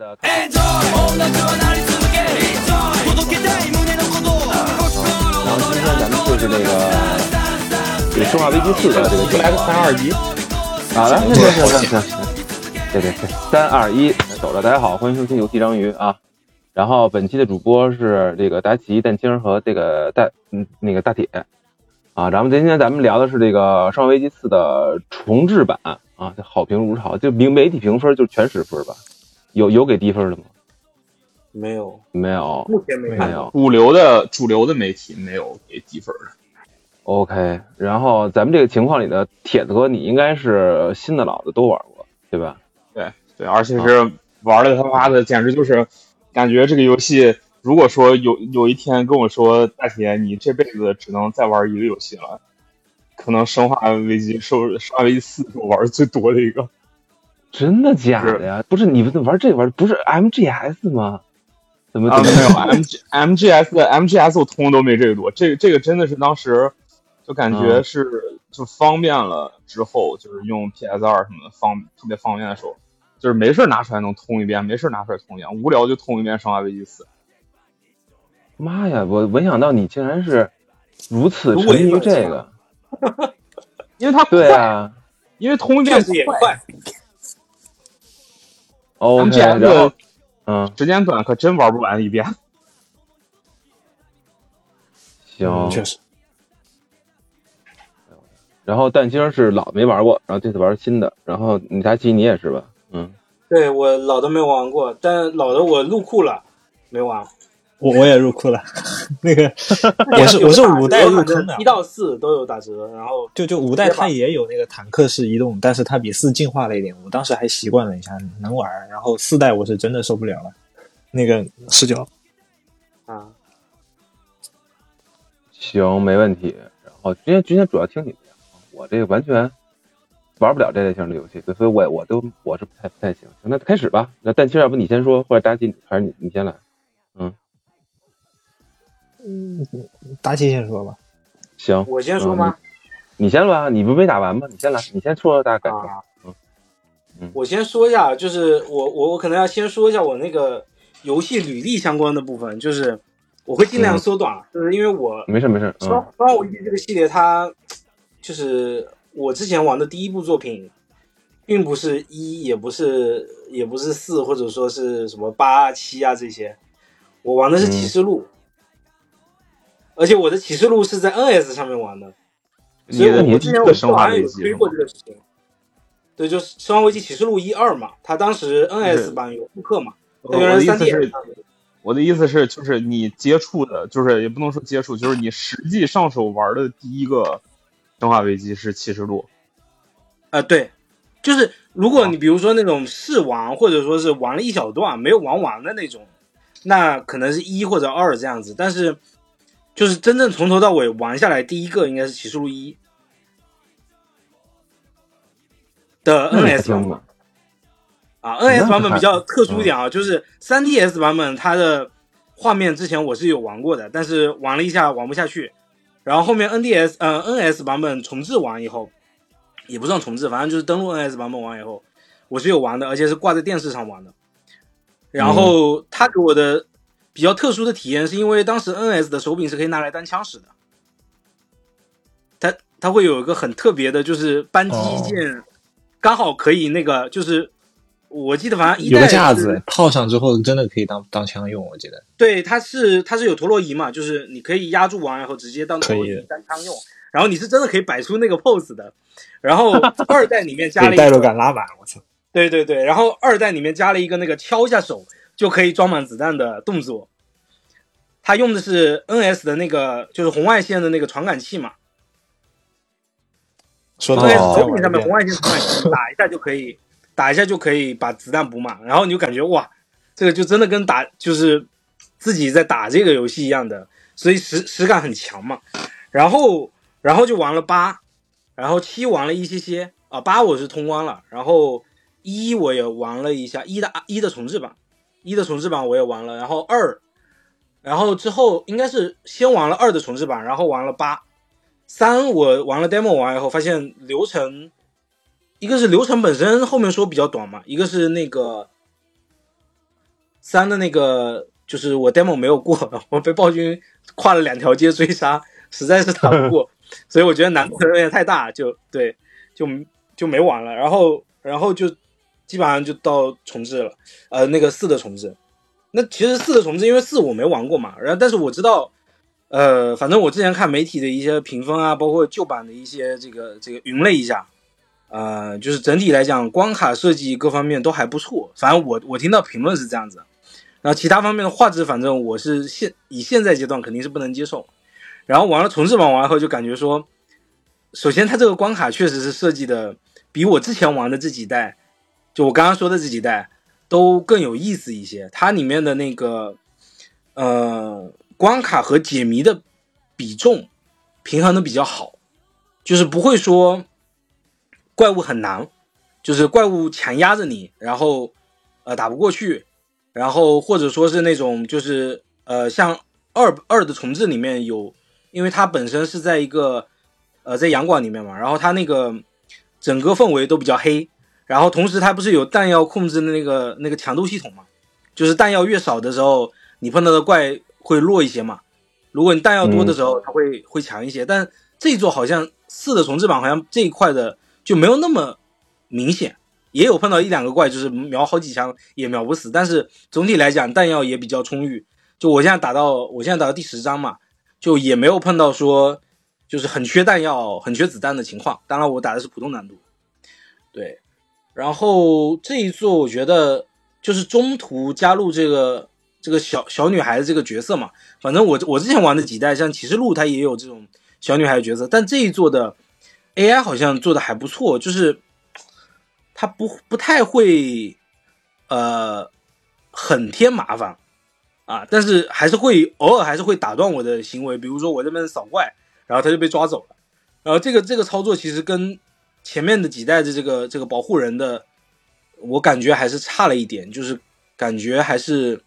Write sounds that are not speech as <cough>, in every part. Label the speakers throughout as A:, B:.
A: 的。然后今天咱们就是这个这个《生化危机四》的这个
B: 就来个三二一，
A: 好了，行行行行行，对对对，三二一，走了。大家好，欢迎收听游戏章鱼啊。然后本期的主播是这个达奇、蛋清和这个大嗯那个大铁啊。咱们今天咱们聊的是这个《生化危机四》的重置版啊，好评如潮，就媒媒体评分就全十分吧？有有给低分的吗？
C: 没有，
A: 没有，
C: 目前没
A: 没有。
B: 主流的主流的媒体没有给低分的。
A: OK，然后咱们这个情况里的铁子哥，你应该是新的老的都玩过，对吧？
B: 对对，而且是玩的他妈的，简直就是感觉这个游戏，如果说有有一天跟我说大铁，你这辈子只能再玩一个游戏了，可能《生化危机》是《生化危机四》是我玩的最多的一个。
A: 真的假的呀？不是你们玩这玩不是 MGS 吗？怎么
B: 啊，
A: 怎么
B: 没有 <laughs> M G M G S 的 M G S 我通都没这个多，这个这个真的是当时就感觉是就方便了之后，就是用 P S 二什么的方特别方便的时候，就是没事拿出来能通一遍，没事拿出来通一遍，无聊就通一遍《生化危机四》。
A: 妈呀！我没想到你竟然是如此沉迷于这个，<laughs>
B: 因为它快，
A: 对啊
B: 因为通一遍
C: 也快。
B: ，OK，M G
A: 然后嗯
B: 时间短，可真玩不完一遍。<laughs>
A: 行，
C: 确实。
A: 然后蛋清是老没玩过，然后这次玩新的，然后你达奇你也是吧？嗯，
C: 对我老的没玩过，但老的我入库了，没玩。
D: 我我也入库了，<laughs> 那个我是我是五代入坑的
C: 一，到四都有打折，然后
D: 就就五代它也有那个坦克式移动，但是它比四进化了一点，我当时还习惯了一下，能玩。然后四代我是真的受不了了，那个视角。
C: 啊，
A: 行，没问题。然后今天今天主要听你的，我这个完全玩不了这类型的游戏，所以我我都我是不太不太行。那开始吧。那蛋清要不你先说，或者达奇还是你你先来？
D: 达奇先说吧，
A: 行，
C: 我先说吗？
A: 你先吧，你不是没打完吗？你先来，你先说说大概感受。
C: 啊。
A: 嗯。嗯，
C: 我先说一下，就是我我我可能要先说一下我那个游戏履历相关的部分，就是我会尽量缩短，就是因为我
A: 没事没事，《嗯。
C: 双双危机》这个系列，它就是我之前玩的第一部作品，并不是一，也不是也不是四，或者说是什么八七啊这些，我玩的是启示录，而且我的启示录是在 NS 上面玩的，所以之前我
B: 的生化
C: 好像有
B: 危机
C: 推过这个事情。对，就是《生化危机启示录一二》嘛，它当时 NS 版有复刻嘛，
B: 我
C: 它原来三 D
B: 是，我的意思是，就是你接触的，就是也不能说接触，就是你实际上手玩的第一个《生化危机》是启示录。
C: 啊，对，就是如果你比如说那种试玩，或者说是玩了一小段没有玩完的那种，那可能是一或者二这样子。但是就是真正从头到尾玩下来，第一个应该是启示录一的 NS 版本？啊，NS 版本比较特殊一点啊，就是 3DS 版本它的画面之前我是有玩过的，但是玩了一下玩不下去，然后后面 NDS 呃 NS 版本重置完以后，也不算重置，反正就是登录 NS 版本完以后，我是有玩的，而且是挂在电视上玩的。然后他给我的比较特殊的体验，是因为当时 NS 的手柄是可以拿来当枪使的，它它会有一个很特别的，就是扳机键，刚好可以那个就是。我记得反正一代
D: 有个架子套上之后，真的可以当当枪用，我记得。
C: 对，它是它是有陀螺仪嘛，就是你可以压住完然后直接当陀螺仪
D: 可以的
C: 单枪用，然后你是真的可以摆出那个 pose 的。然后 <laughs> 二代里面加了
D: 一个代入，感拉满，我操！
C: 对对对，然后二代里面加了一个那个敲一下手就可以装满子弹的动作。它用的是 NS 的那个就是红外线的那个传感器嘛
D: 说到再
C: 手柄上面红外线传感器打一下就可以，打一下就可以把子弹补满，然后你就感觉哇，这个就真的跟打就是自己在打这个游戏一样的，所以实实感很强嘛。然后然后就玩了八，然后七玩了一些些啊，八我是通关了，然后一我也玩了一下一的一的重置版，一的重置版我也玩了，然后二，然后之后应该是先玩了二的重置版，然后玩了八，三我玩了 demo 完以后发现流程。一个是流程本身后面说比较短嘛，一个是那个三的那个，就是我 demo 没有过，<laughs> 我被暴君跨了两条街追杀，实在是打不过，<laughs> 所以我觉得难度有点太大，就对，就就没玩了。然后，然后就基本上就到重置了，呃，那个四的重置。那其实四的重置，因为四我没玩过嘛，然后但是我知道，呃，反正我之前看媒体的一些评分啊，包括旧版的一些这个这个云了一下。呃，就是整体来讲，关卡设计各方面都还不错。反正我我听到评论是这样子，然后其他方面的画质，反正我是现以现在阶段肯定是不能接受。然后玩了重置版完后，就感觉说，首先它这个关卡确实是设计的比我之前玩的这几代，我刚刚说的这几代都更有意思一些。它里面的那个呃关卡和解谜的比重平衡的比较好，就是不会说。怪物很难，就是怪物强压着你，然后呃打不过去，然后或者说是那种就是呃像二二的重置里面有，因为它本身是在一个呃在阳馆里面嘛，然后它那个整个氛围都比较黑，然后同时它不是有弹药控制的那个那个强度系统嘛，就是弹药越少的时候，你碰到的怪会弱一些嘛，如果你弹药多的时候，它会会强一些，但这一座好像四的重置版好像这一块的。就没有那么明显，也有碰到一两个怪，就是瞄好几枪也瞄不死。但是总体来讲，弹药也比较充裕。就我现在打到我现在打到第十章嘛，就也没有碰到说就是很缺弹药、很缺子弹的情况。当然，我打的是普通难度。对，然后这一座我觉得就是中途加入这个这个小小女孩的这个角色嘛。反正我我之前玩的几代，像骑士录，它也有这种小女孩的角色，但这一座的。AI 好像做的还不错，就是它不不太会，呃，很添麻烦啊，但是还是会偶尔还是会打断我的行为，比如说我这边扫怪，然后他就被抓走了，然后这个这个操作其实跟前面的几代的这个这个保护人的，我感觉还是差了一点，就是感觉还是，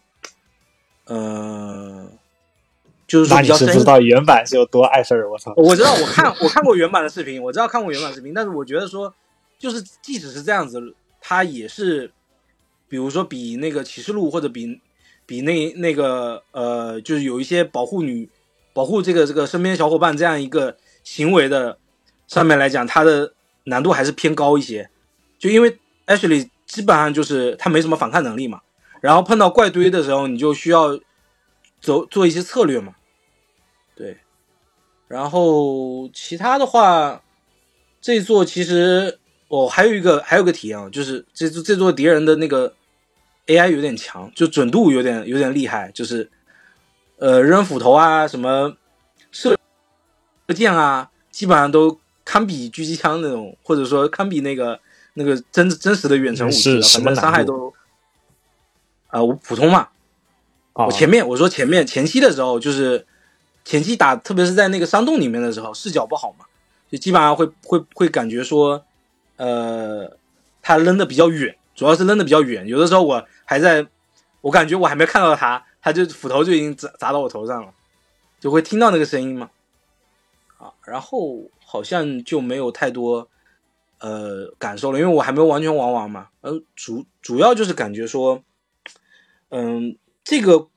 C: 呃。就是说，
D: 你是不知道原版是有多碍事儿，我操！
C: 我知道，我看我看过原版的视频，我知道看过原版视频，但是我觉得说，就是即使是这样子，它也是，比如说比那个启示录或者比比那那个呃，就是有一些保护女、保护这个这个身边小伙伴这样一个行为的上面来讲，它的难度还是偏高一些。就因为 Ashley 基本上就是他没什么反抗能力嘛，然后碰到怪堆的时候，你就需要。走做一些策略嘛，对，然后其他的话，这座其实哦还有一个还有个体验啊，就是这座这座敌人的那个 AI 有点强，就准度有点有点厉害，就是呃扔斧头啊什么射射箭啊，基本上都堪比狙击枪那种，或者说堪比那个那个真真实的远程武器，反正伤害都啊我普通嘛。我前面我说前面前期的时候，就是前期打，特别是在那个山洞里面的时候，视角不好嘛，就基本上会会会感觉说，呃，他扔的比较远，主要是扔的比较远。有的时候我还在，我感觉我还没看到他，他就斧头就已经砸砸到我头上了，就会听到那个声音嘛。啊，然后好像就没有太多呃感受了，因为我还没有完全玩完嘛。呃，主主要就是感觉说，嗯。这个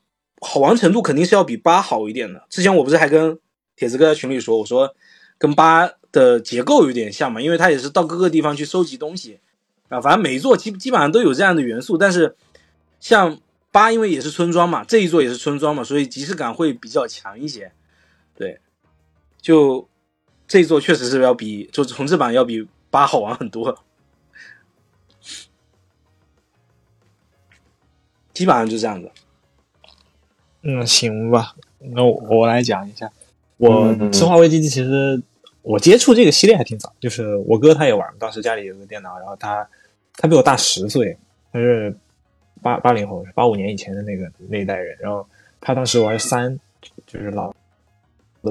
C: 好玩程度肯定是要比八好一点的。之前我不是还跟铁子哥在群里说，我说跟八的结构有点像嘛，因为它也是到各个地方去收集东西啊。反正每一座基基本上都有这样的元素，但是像八因为也是村庄嘛，这一座也是村庄嘛，所以即视感会比较强一些。对，就这一座确实是要比就重置版要比八好玩很多，基本上就这样子。
D: 嗯，行吧，那我我来讲一下，我《生化危机》其实我接触这个系列还挺早，就是我哥他也玩，当时家里有个电脑，然后他他比我大十岁，他是八八零后，八五年以前的那个那一代人，然后他当时玩三，就是老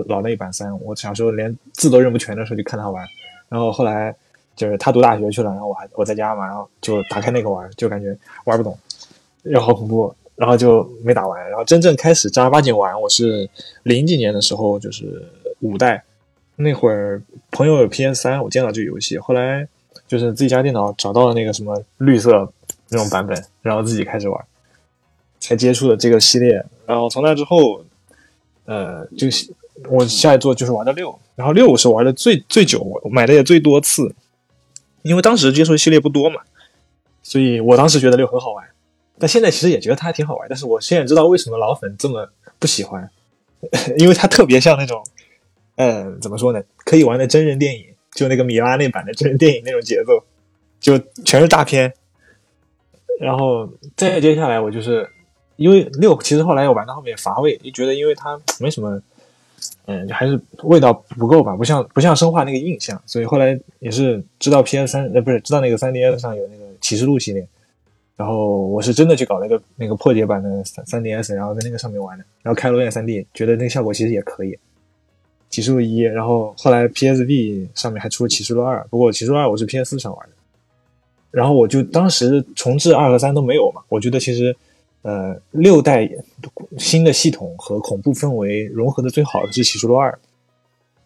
D: 老那一版三，我小时候连字都认不全的时候就看他玩，然后后来就是他读大学去了，然后我还我在家嘛，然后就打开那个玩，就感觉玩不懂，然后好恐怖。然后就没打完，然后真正开始正儿八经玩，我是零几年的时候，就是五代那会儿，朋友有 PS 三，我见到这个游戏，后来就是自己家电脑找到了那个什么绿色那种版本，然后自己开始玩。才接触的这个系列。然后从那之后，呃，就我下一座就是玩的六，然后六我是玩的最最久，我买的也最多次，因为当时接触的系列不多嘛，所以我当时觉得六很好玩。但现在其实也觉得它还挺好玩，但是我现在知道为什么老粉这么不喜欢，<laughs> 因为它特别像那种，呃，怎么说呢？可以玩的真人电影，就那个米拉那版的真人电影那种节奏，就全是大片。然后再接下来，我就是因为六，其实后来我玩到后面乏味，就觉得因为它没什么，嗯，还是味道不够吧，不像不像生化那个印象，所以后来也是知道 PS 三，呃，不是知道那个三 DS 上有那个启示录系列。然后我是真的去搞了一个那个破解版的三三 DS，然后在那个上面玩的，然后开罗眼三 D，觉得那个效果其实也可以。启示录一，然后后来 PSV 上面还出了启示录二，不过启示录二我是 PS 四上玩的。然后我就当时重置二和三都没有嘛，我觉得其实呃六代新的系统和恐怖氛围融合的最好的是启示录二，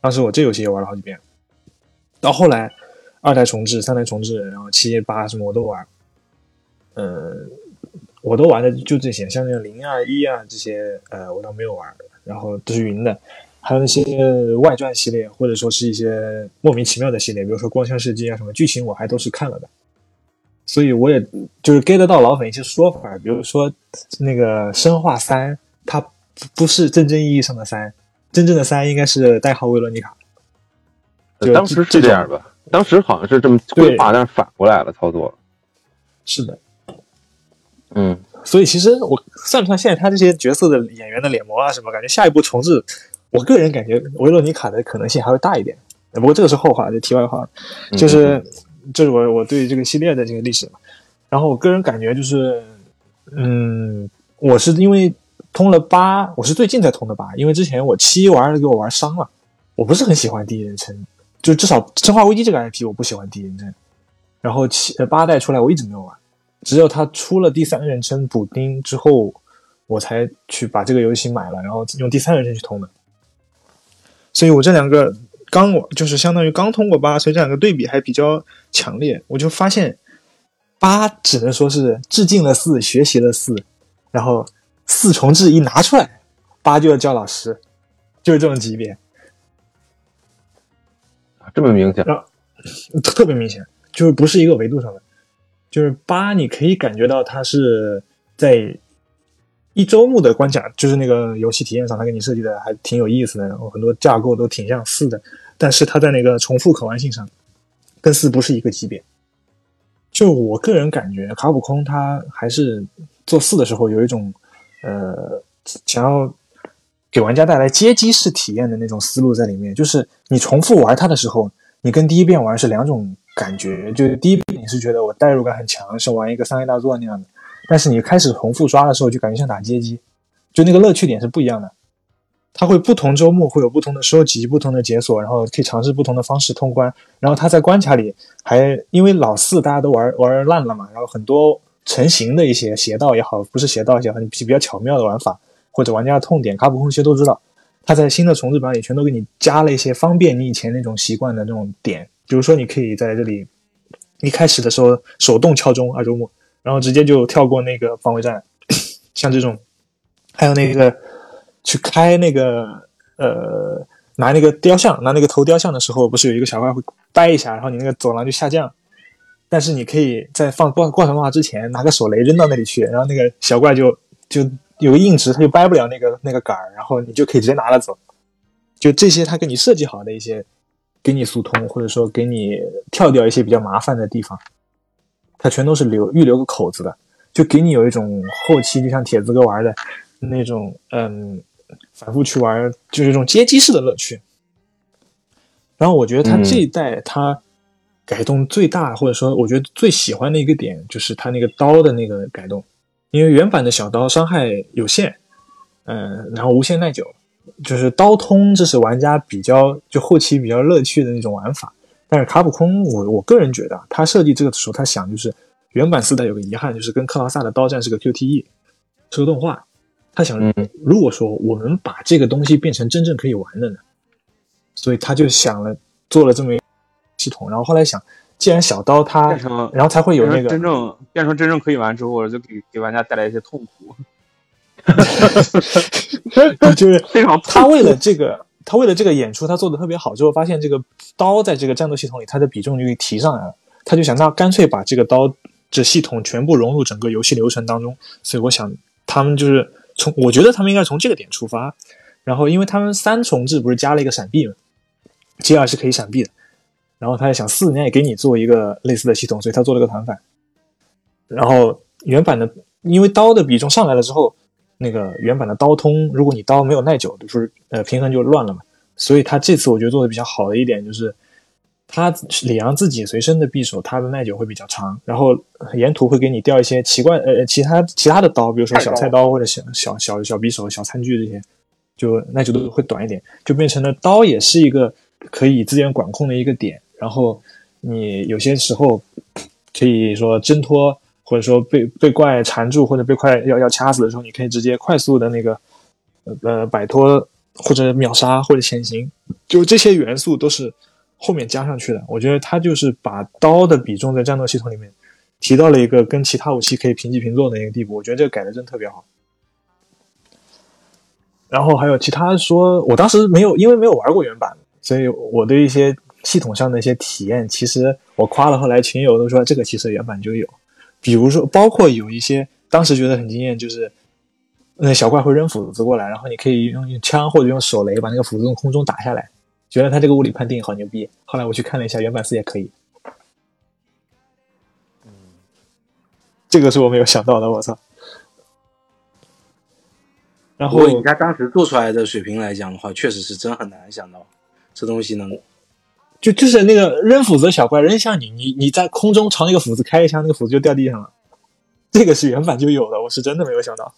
D: 当时我这游戏也玩了好几遍。到后来二代重置、三代重置，然后七八什么我都玩。呃，我都玩的就这些，像那个零啊一啊这些，呃，我倒没有玩。然后都是云的，还有那些外传系列，或者说是一些莫名其妙的系列，比如说光枪世纪啊什么，剧情我还都是看了的。所以我也就是 get 到老粉一些说法，比如说那个生化三，它不是真正意义上的三，真正的三应该是代号维罗妮卡。
A: 当时是这样吧？当时好像是这么规划，但是反过来了操作。
D: 是的。
A: 嗯，
D: 所以其实我算不算现在他这些角色的演员的脸模啊什么，感觉下一步重置，我个人感觉维罗妮卡的可能性还会大一点。不过这个是后话，就题外话，就是这是我我对这个系列的这个历史嘛。然后我个人感觉就是，嗯，我是因为通了八，我是最近才通的八，因为之前我七玩给我玩伤了，我不是很喜欢第一人称，就至少《生化危机》这个 IP 我不喜欢第一人称。然后七八代出来我一直没有玩。只有他出了第三人称补丁之后，我才去把这个游戏买了，然后用第三人称去通的。所以我这两个刚我就是相当于刚通过八，所以这两个对比还比较强烈。我就发现八只能说是致敬了四，学习了四，然后四重制一拿出来，八就要叫老师，就是这种级别
A: 这么明显，啊
D: 特别明显，就是不是一个维度上的。就是八，你可以感觉到它是在一周目的关卡，就是那个游戏体验上，它给你设计的还挺有意思的，然后很多架构都挺像四的，但是它在那个重复可玩性上，跟四不是一个级别。就我个人感觉，卡普空它还是做四的时候有一种呃想要给玩家带来街机式体验的那种思路在里面，就是你重复玩它的时候，你跟第一遍玩是两种。感觉就是第一遍你是觉得我代入感很强，是玩一个三 A 大作那样的，但是你开始重复刷的时候，就感觉像打街机，就那个乐趣点是不一样的。它会不同周末会有不同的收集、不同的解锁，然后可以尝试不同的方式通关。然后它在关卡里还因为老四大家都玩玩烂了嘛，然后很多成型的一些邪道也好，不是邪道也好，很比较巧妙的玩法或者玩家的痛点，卡普空其实都知道。它在新的重置版里全都给你加了一些方便你以前那种习惯的那种点。比如说，你可以在这里一开始的时候手动敲钟二周目，然后直接就跳过那个防卫战，像这种，还有那个去开那个呃拿那个雕像拿那个头雕像的时候，不是有一个小怪会掰一下，然后你那个走廊就下降，但是你可以在放挂挂上动画之前拿个手雷扔到那里去，然后那个小怪就就有个硬直，它就掰不了那个那个杆儿，然后你就可以直接拿了走，就这些他给你设计好的一些。给你速通，或者说给你跳掉一些比较麻烦的地方，它全都是留预留个口子的，就给你有一种后期就像铁子哥玩的那种，嗯，反复去玩，就是一种街机式的乐趣。然后我觉得他这一代他改动最大，或者说我觉得最喜欢的一个点，就是他那个刀的那个改动，因为原版的小刀伤害有限，嗯，然后无限耐久。就是刀通，这是玩家比较就后期比较乐趣的那种玩法。但是卡普空，我我个人觉得，他设计这个的时候，他想就是原版四代有个遗憾，就是跟克劳萨的刀战是个 QTE，是个动画。他想，如果说我们把这个东西变成真正可以玩的呢？所以他就想了做了这么一系统。然后后来想，既然小刀它，然后才会有那个
B: 真正变成真正可以玩之后，就给给玩家带来一些痛苦。<laughs>
D: 就是 <laughs>
B: 非常
D: 他为了这个，他为了这个演出，他做的特别好，之后发现这个刀在这个战斗系统里，它的比重就提上来了。他就想，那干脆把这个刀这系统全部融入整个游戏流程当中。所以我想，他们就是从，我觉得他们应该从这个点出发。然后，因为他们三重置不是加了一个闪避嘛，G 二是可以闪避的。然后他也想四，人家也给你做一个类似的系统，所以他做了个团反。然后原版的，因为刀的比重上来了之后，那个原版的刀通，如果你刀没有耐久，就是呃平衡就乱了嘛。所以他这次我觉得做的比较好的一点就是，他里昂自己随身的匕首，它的耐久会比较长，然后沿途会给你掉一些奇怪呃其他其他的刀，比如说小菜刀或者小小小小匕首、小餐具这些，就耐久度会短一点，就变成了刀也是一个可以资源管控的一个点。然后你有些时候可以说挣脱，或者说被被怪缠住，或者被怪要要掐死的时候，你可以直接快速的那个呃摆脱，或者秒杀，或者潜行，就这些元素都是后面加上去的。我觉得他就是把刀的比重在战斗系统里面提到了一个跟其他武器可以平起平坐的一个地步。我觉得这个改的真特别好。然后还有其他说，我当时没有，因为没有玩过原版，所以我对一些。系统上的一些体验，其实我夸了，后来群友都说这个其实原版就有。比如说，包括有一些当时觉得很惊艳，就是那小怪会扔斧子过来，然后你可以用用枪或者用手雷把那个斧子从空中打下来，觉得他这个物理判定好牛逼。后来我去看了一下，原版四也可以。嗯，这个是我没有想到的，我操。然后，
C: 人家当时做出来的水平来讲的话，确实是真很难想到这东西能。
D: 就就是那个扔斧子的小怪扔向你，你你在空中朝那个斧子开一枪，那个斧子就掉地上了。这个是原版就有的，我是真的没有想到。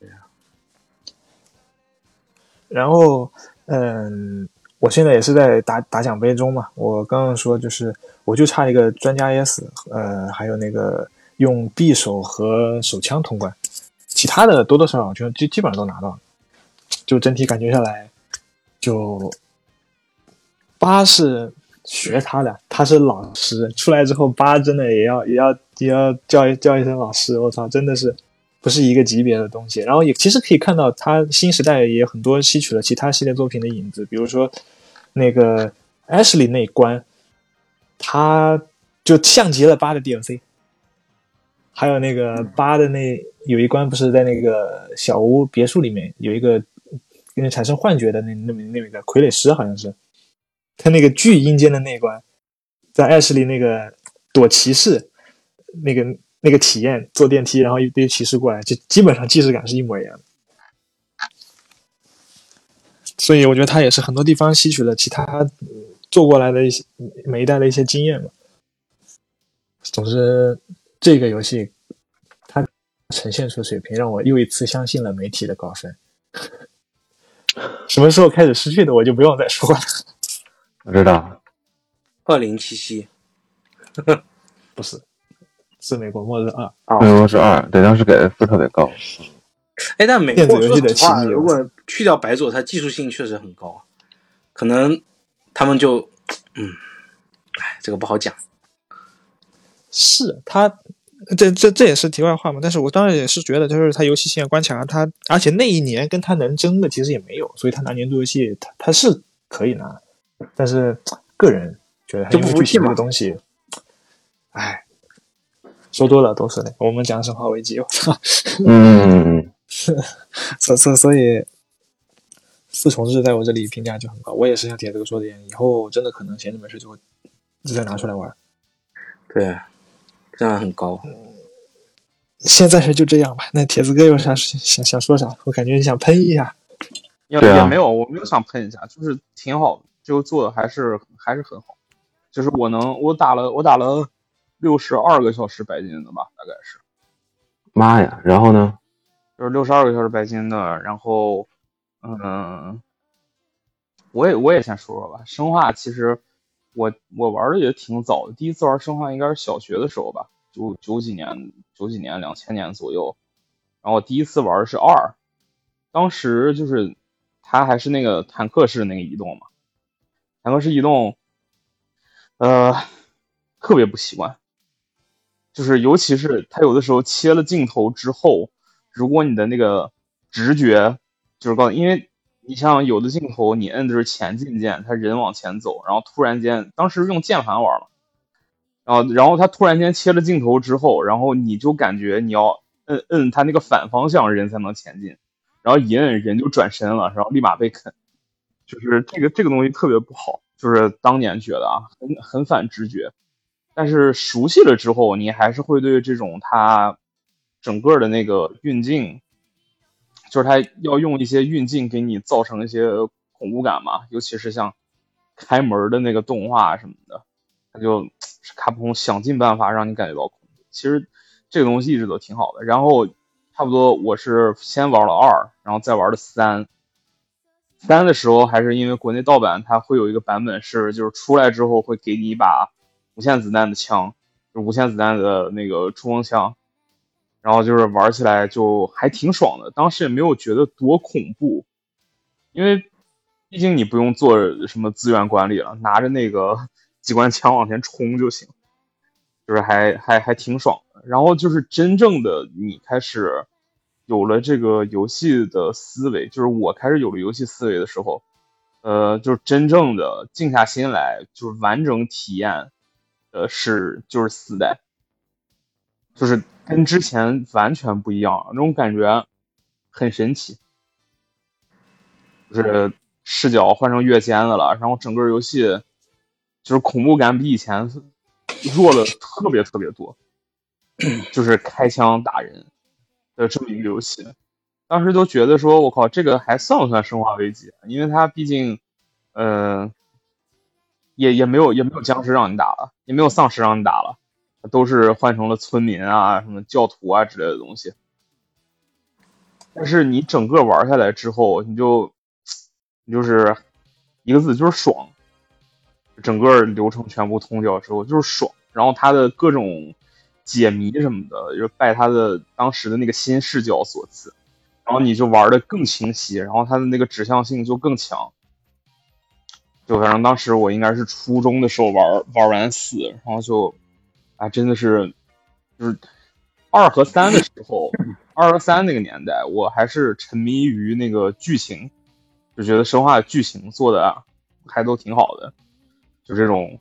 C: 对呀。
D: 然后，嗯，我现在也是在打打奖杯中嘛。我刚刚说就是，我就差一个专家 S，呃，还有那个用匕首和手枪通关，其他的多多少少就基基本上都拿到了。就整体感觉下来。就八是学他的，他是老师出来之后，八真的也要也要也要叫叫一声老师。我操，真的是不是一个级别的东西。然后也其实可以看到，他新时代也很多吸取了其他系列作品的影子，比如说那个 Ashley 那一关，他就像极了八的 DLC。还有那个八的那有一关，不是在那个小屋别墅里面有一个。给你产生幻觉的那那那一个傀儡师好像是，他那个巨阴间的那一关，在艾什里那个躲骑士那个那个体验，坐电梯然后一堆骑士过来，就基本上既视感是一模一样的。所以我觉得他也是很多地方吸取了其他做过来的一些每一代的一些经验嘛。总之，这个游戏它呈现出水平让我又一次相信了媒体的高分。<laughs> 什么时候开始失去的，我就不用再说了。
A: 我知道，
C: 二零七七，<laughs>
D: 不是，是美国末日二。
A: 美国是二，对，当时给的分特别高。
C: 哎，但美国说实话，如果去掉白左，它技术性确实很高，可能他们就，嗯，哎，这个不好讲。
D: 是他。这这这也是题外话嘛，但是我当然也是觉得，就是他游戏性关卡，他而且那一年跟他能争的其实也没有，所以他拿年度游戏，他他是可以拿，但是个人觉得就不服气这个东西，哎，说多了都是的。我们讲生化危机，我操，
A: 嗯，<laughs>
D: 是，所所所以四重制在我这里评价就很高，我也是像铁这个说的，以后真的可能闲着没事就会直接拿出来玩，
C: 对。这样很高，
D: 现在是就这样吧。那铁子哥有啥想想说啥？我感觉你想喷一下，
B: 也也没有，我没有想喷一下，就是挺好，就做的还是还是很好。就是我能，我打了我打了六十二个小时白金的吧，大概是。
A: 妈呀！然后呢？
B: 就是六十二个小时白金的，然后，嗯，我也我也先说说吧。生化其实。我我玩的也挺早的，第一次玩生化应该是小学的时候吧，九九几年，九几年，两千年左右。然后我第一次玩是二，当时就是它还是那个坦克式那个移动嘛，坦克式移动，呃，特别不习惯，就是尤其是它有的时候切了镜头之后，如果你的那个直觉就是告诉，因为你像有的镜头你摁的是前进键，它人往前走，然后突然间当时用键盘玩嘛，然后然后它突然间切了镜头之后，然后你就感觉你要摁摁它那个反方向人才能前进，然后一摁人就转身了，然后立马被啃，就是这个这个东西特别不好，就是当年觉得啊很很反直觉。但是熟悉了之后，你还是会对这种它整个的那个运镜，就是它要用一些运镜给你造成一些恐怖感嘛，尤其是像开门的那个动画什么的，它就卡普空想尽办法让你感觉到恐怖。其实这个东西一直都挺好的。然后差不多我是先玩了二，然后再玩的三。三的时候还是因为国内盗版，它会有一个版本是就是出来之后会给你一把。无限子弹的枪，就无限子弹的那个冲锋枪，然后就是玩起来就还挺爽的。当时也没有觉得多恐怖，因为毕竟你不用做什么资源管理了，拿着那个 <laughs> 机关枪往前冲就行，就是还还还挺爽的。然后就是真正的你开始有了这个游戏的思维，就是我开始有了游戏思维的时候，呃，就是真正的静下心来，就是完整体验。呃，是就是四代，就是跟之前完全不一样，那种感觉很神奇，就是视角换成越尖的了，然后整个游戏就是恐怖感比以前弱了特别特别多，就是开枪打人的这么一个游戏，当时都觉得说，我靠，这个还算不算生化危机？因为它毕竟，嗯。也也没有也没有僵尸让你打了，也没有丧尸让你打了，都是换成了村民啊、什么教徒啊之类的东西。但是你整个玩下来之后，你就你就是一个字，就是爽。整个流程全部通掉之后，就是爽。然后它的各种解谜什么的，就拜它的当时的那个新视角所赐，然后你就玩的更清晰，然后它的那个指向性就更强。就反正当时我应该是初中的时候玩玩完四，然后就，啊，真的是，就是二和三的时候，二和三那个年代，我还是沉迷于那个剧情，就觉得生化剧情做的还都挺好的，就这种，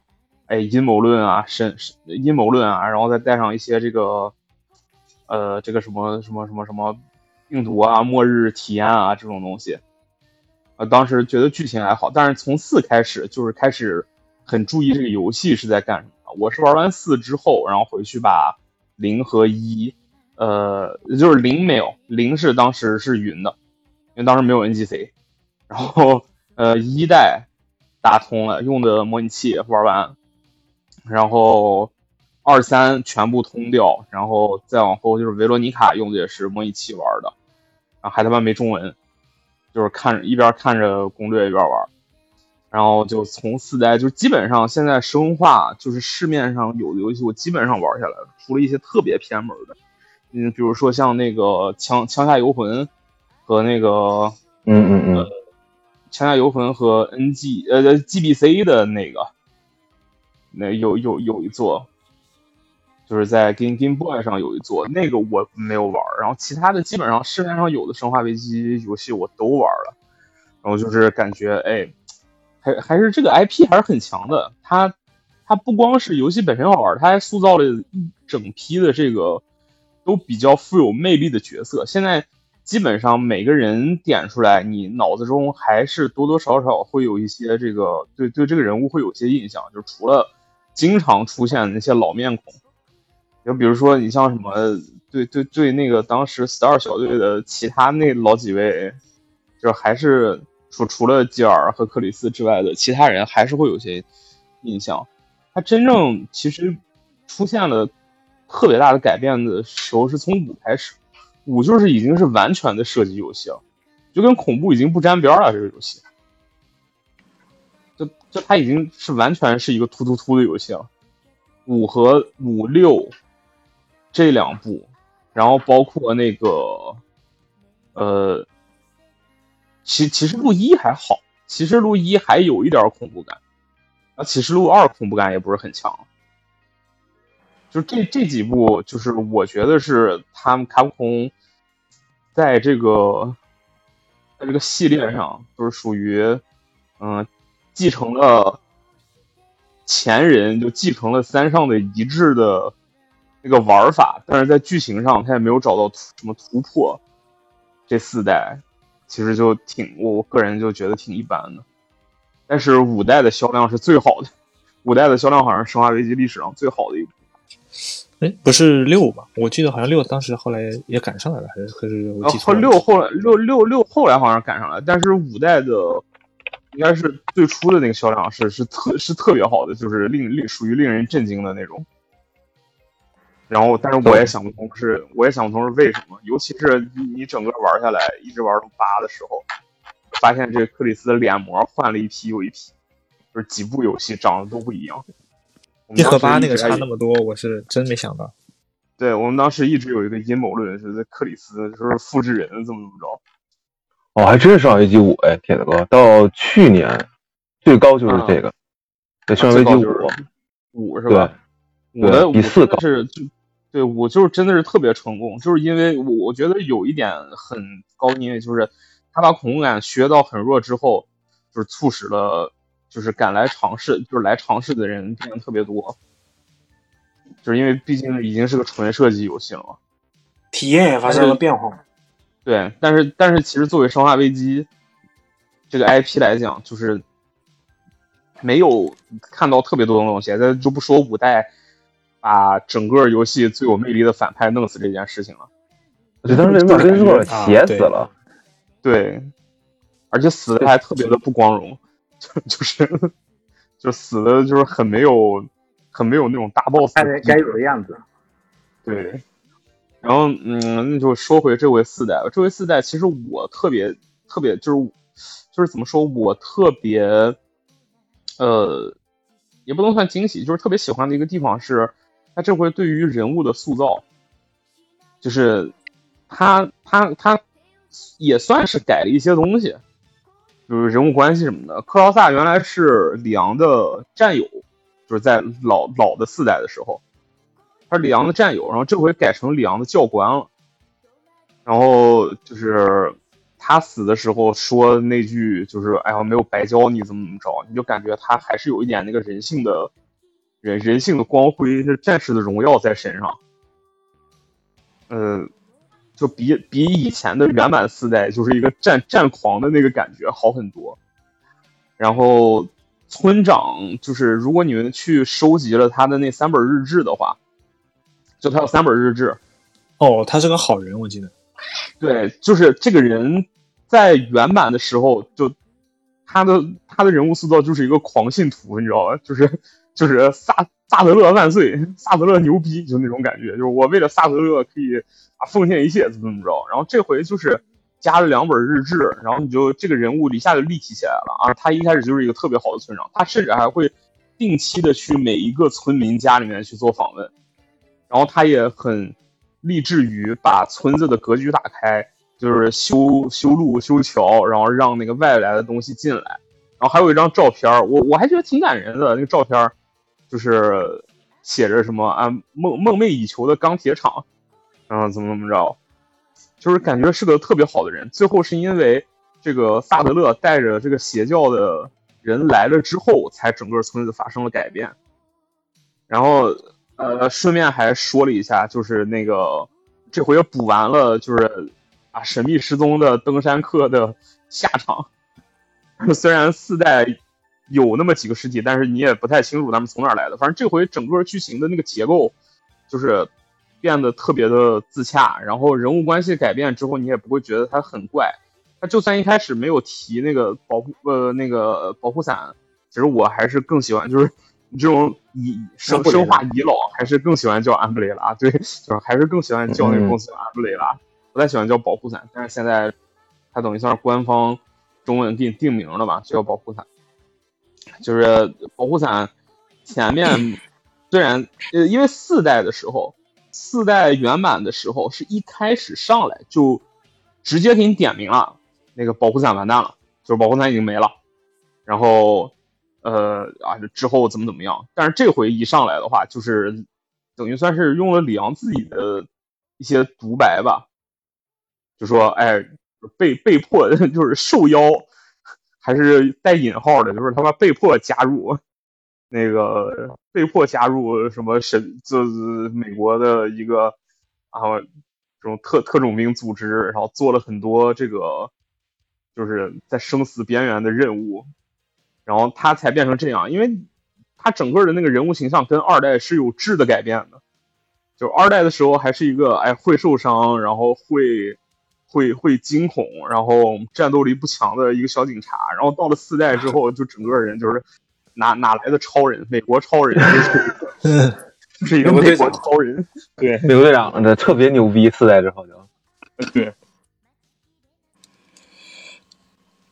B: 哎，阴谋论啊，神阴谋论啊，然后再带上一些这个，呃，这个什么什么什么什么病毒啊，末日体验啊这种东西。呃，当时觉得剧情还好，但是从四开始就是开始很注意这个游戏是在干什么。我是玩完四之后，然后回去把零和一，呃，就是零没有，零是当时是云的，因为当时没有 NGC，然后呃一代打通了，用的模拟器玩完，然后二三全部通掉，然后再往后就是维罗妮卡用的也是模拟器玩的，然后还他妈没中文。就是看一边看着攻略一边玩，然后就从四代就基本上现在生化就是市面上有的游戏我基本上玩下来了，除了一些特别偏门的，嗯，比如说像那个枪枪下游魂和那个
A: 嗯嗯嗯，
B: 枪下游魂和 NG 呃 GBC 的那个，那有有有一座。就是在 Game Game Boy 上有一座，那个我没有玩然后其他的基本上市面上有的生化危机游戏我都玩了，然后就是感觉哎，还还是这个 IP 还是很强的。它它不光是游戏本身好玩，它还塑造了一整批的这个都比较富有魅力的角色。现在基本上每个人点出来，你脑子中还是多多少少会有一些这个对对这个人物会有些印象，就除了经常出现那些老面孔。就比如说，你像什么，对对对，那个当时 Star 小队的其他那老几位，就还是除除了吉尔和克里斯之外的其他人，还是会有些印象。他真正其实出现了特别大的改变的时候，是从五开始，五就是已经是完全的射击游戏了，就跟恐怖已经不沾边了。这个游戏，就就它已经是完全是一个突突突的游戏了。五和五六。这两部，然后包括那个，呃，其其实录一还好，其实录一还有一点恐怖感，啊，其实录二恐怖感也不是很强，就这这几部，就是我觉得是他们卡普空在这个在这个系列上，就是属于嗯继承了前人就继承了三上的一致的那个玩法，但是在剧情上他也没有找到什么突破。这四代其实就挺，我个人就觉得挺一般的。但是五代的销量是最好的，五代的销量好像是《生化危机》历史上最好的一部。
D: 哎，不是六吧？我记得好像六当时后来也赶上来了，还是还是我记错了？
B: 六后来六六六后来好像赶上了，但是五代的应该是最初的那个销量是是特是特别好的，就是令令属于令人震惊的那种。然后，但是我也想不通是，我也想不通是为什么，尤其是你你整个玩下来，一直玩到八的时候，发现这个克里斯的脸模换了一批又一批，就是几部游戏长得都不一样。
D: 一和八那个差那么多，我是真没想到。
B: 对我们当时一直有一个阴谋论，是克里斯就是复制人，怎么怎么着。
A: 哦，还真是《生化危机五》哎，铁子哥，到去年最高就是这个，对，《生化危机五》
B: 五是吧？
A: 五
B: 的
A: 比四高
B: 是就对我就是真的是特别成功，就是因为我我觉得有一点很高，因为就是他把恐怖感学到很弱之后，就是促使了就是敢来尝试，就是来尝试的人变得特别多，就是因为毕竟已经是个纯射击游戏了，
C: 体验也发生了变化。
B: 对，但是但是其实作为生化危机这个 IP 来讲，就是没有看到特别多的东西，咱就不说五代。把整个游戏最有魅力的反派弄死这件事情了，
A: 我觉得当时把温斯洛写死了，
B: 对，而且死的还特别的不光荣，就 <laughs> 就是就死的就是很没有很没有那种大 boss
C: 该有的样子。
B: 对，然后嗯，那就说回这回四代吧。这回四代其实我特别特别就是就是怎么说我特别呃也不能算惊喜，就是特别喜欢的一个地方是。他这回对于人物的塑造，就是他他他也算是改了一些东西，就是人物关系什么的。克劳萨原来是里昂的战友，就是在老老的四代的时候，他是里昂的战友，然后这回改成里昂的教官了。然后就是他死的时候说那句，就是“哎呀，没有白教你怎么怎么着”，你就感觉他还是有一点那个人性的。人人性的光辉，是战士的荣耀在身上，呃，就比比以前的原版四代就是一个战战狂的那个感觉好很多。然后村长就是，如果你们去收集了他的那三本日志的话，就他有三本日志。
D: 哦，他是个好人，我记得。
B: 对，就是这个人在原版的时候，就他的他的人物塑造就是一个狂信徒，你知道吧？就是。就是萨萨德勒万岁，萨德勒牛逼，就那种感觉。就是我为了萨德勒可以啊奉献一切，怎么怎么着。然后这回就是加了两本日志，然后你就这个人物一下就立体起来了啊。他一开始就是一个特别好的村长，他甚至还会定期的去每一个村民家里面去做访问。然后他也很立志于把村子的格局打开，就是修修路、修桥，然后让那个外来的东西进来。然后还有一张照片，我我还觉得挺感人的那个照片。就是写着什么啊梦梦寐以求的钢铁厂，然后怎么怎么着，就是感觉是个特别好的人。最后是因为这个萨德勒带着这个邪教的人来了之后，才整个村子发生了改变。然后呃，顺便还说了一下，就是那个这回补完了，就是啊神秘失踪的登山客的下场。<laughs> 虽然四代。有那么几个尸体，但是你也不太清楚他们从哪来的。反正这回整个剧情的那个结构，就是变得特别的自洽。然后人物关系改变之后，你也不会觉得它很怪。他就算一开始没有提那个保护呃那个保护伞，其实我还是更喜欢就是这种以生生化遗老，还是更喜欢叫安布雷拉。对，<laughs> 就是还是更喜欢叫那个公司安布雷拉，不太喜欢叫保护伞。但是现在它等于算是官方中文给你定名了吧，就叫保护伞。就是保护伞前面 <clears throat> 虽然呃，因为四代的时候，四代原版的时候是一开始上来就直接给你点名了，那个保护伞完蛋了，就是保护伞已经没了。然后呃啊之后怎么怎么样，但是这回一上来的话，就是等于算是用了李昂自己的一些独白吧，就说哎，被被迫 <laughs> 就是受邀，还是带引号的，就是他妈被迫加入那个被迫加入什么神，就是美国的一个啊这种特特种兵组织，然后做了很多这个就是在生死边缘的任务，然后他才变成这样，因为。他整个的那个人物形象跟二代是有质的改变的，就二代的时候还是一个哎会受伤，然后会会会惊恐，然后战斗力不强的一个小警察，然后到了四代之后，就整个人就是哪哪来的超人，美国超人，<laughs> 就是一个美国超人，对，
A: 美国队长的特别牛逼，四代之后就。
B: 对，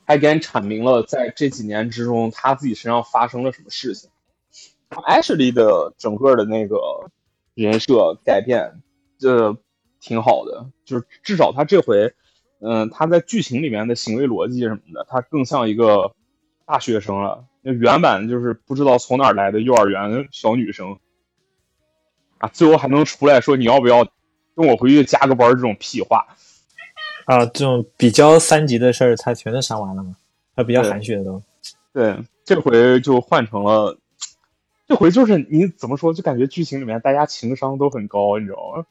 B: 还给你阐明了在这几年之中他自己身上发生了什么事情。Ashley 的整个的那个人设改变，这挺好的，就是至少他这回，嗯，他在剧情里面的行为逻辑什么的，他更像一个大学生了。那原版就是不知道从哪儿来的幼儿园小女生，啊，最后还能出来说你要不要跟我回去加个班这种屁话，
D: 啊，这种比较三级的事儿，他全都删完了嘛，他比较含蓄的都。
B: 对，这回就换成了。这回就是你怎么说，就感觉剧情里面大家情商都很高，你知道吗？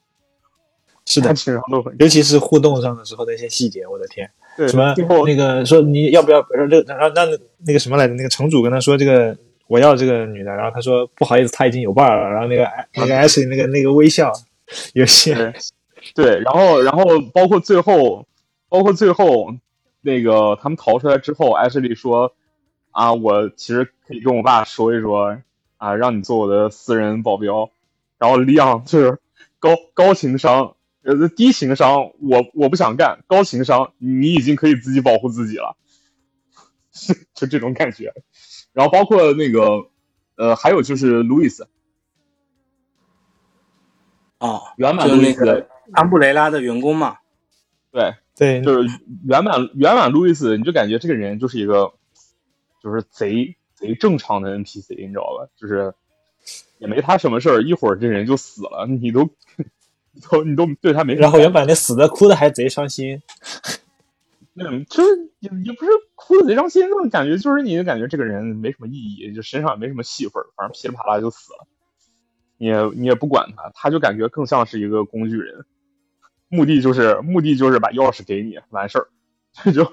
D: 是的，尤其是互动上的时候的一些细节，我的天！
B: 对，
D: 什么那个说你要不要？说这然后那那个什么来着？那个城主跟他说这个我要这个女的，然后他说不好意思，他已经有伴了。然后那个那个 S 那个那个微笑，有些
B: 对，然后然后包括最后，包括最后那个他们逃出来之后，艾莉说啊，我其实可以跟我爸说一说。啊，让你做我的私人保镖，然后李昂就是高高情商，呃，低情商，我我不想干，高情商，你已经可以自己保护自己了，<laughs> 就这种感觉。然后包括那个，呃，还有就是路易斯，
C: 哦，
B: 原版路易斯，
C: 安布雷拉的员工嘛，
B: 对
D: 对，
B: 就是原版原版路易斯，你就感觉这个人就是一个，就是贼。贼正常的 NPC，你知道吧？就是也没他什么事儿，一会儿这人就死了，你都都 <laughs> 你都对他没。
D: 然后原版那死的哭的还贼伤心，<laughs>
B: 那就是也也不是哭的贼伤心，那种感觉就是你感觉这个人没什么意义，就身上也没什么戏份，反正噼里啪啦就死了，你也你也不管他，他就感觉更像是一个工具人，目的就是目的就是把钥匙给你完事儿，这 <laughs> 就。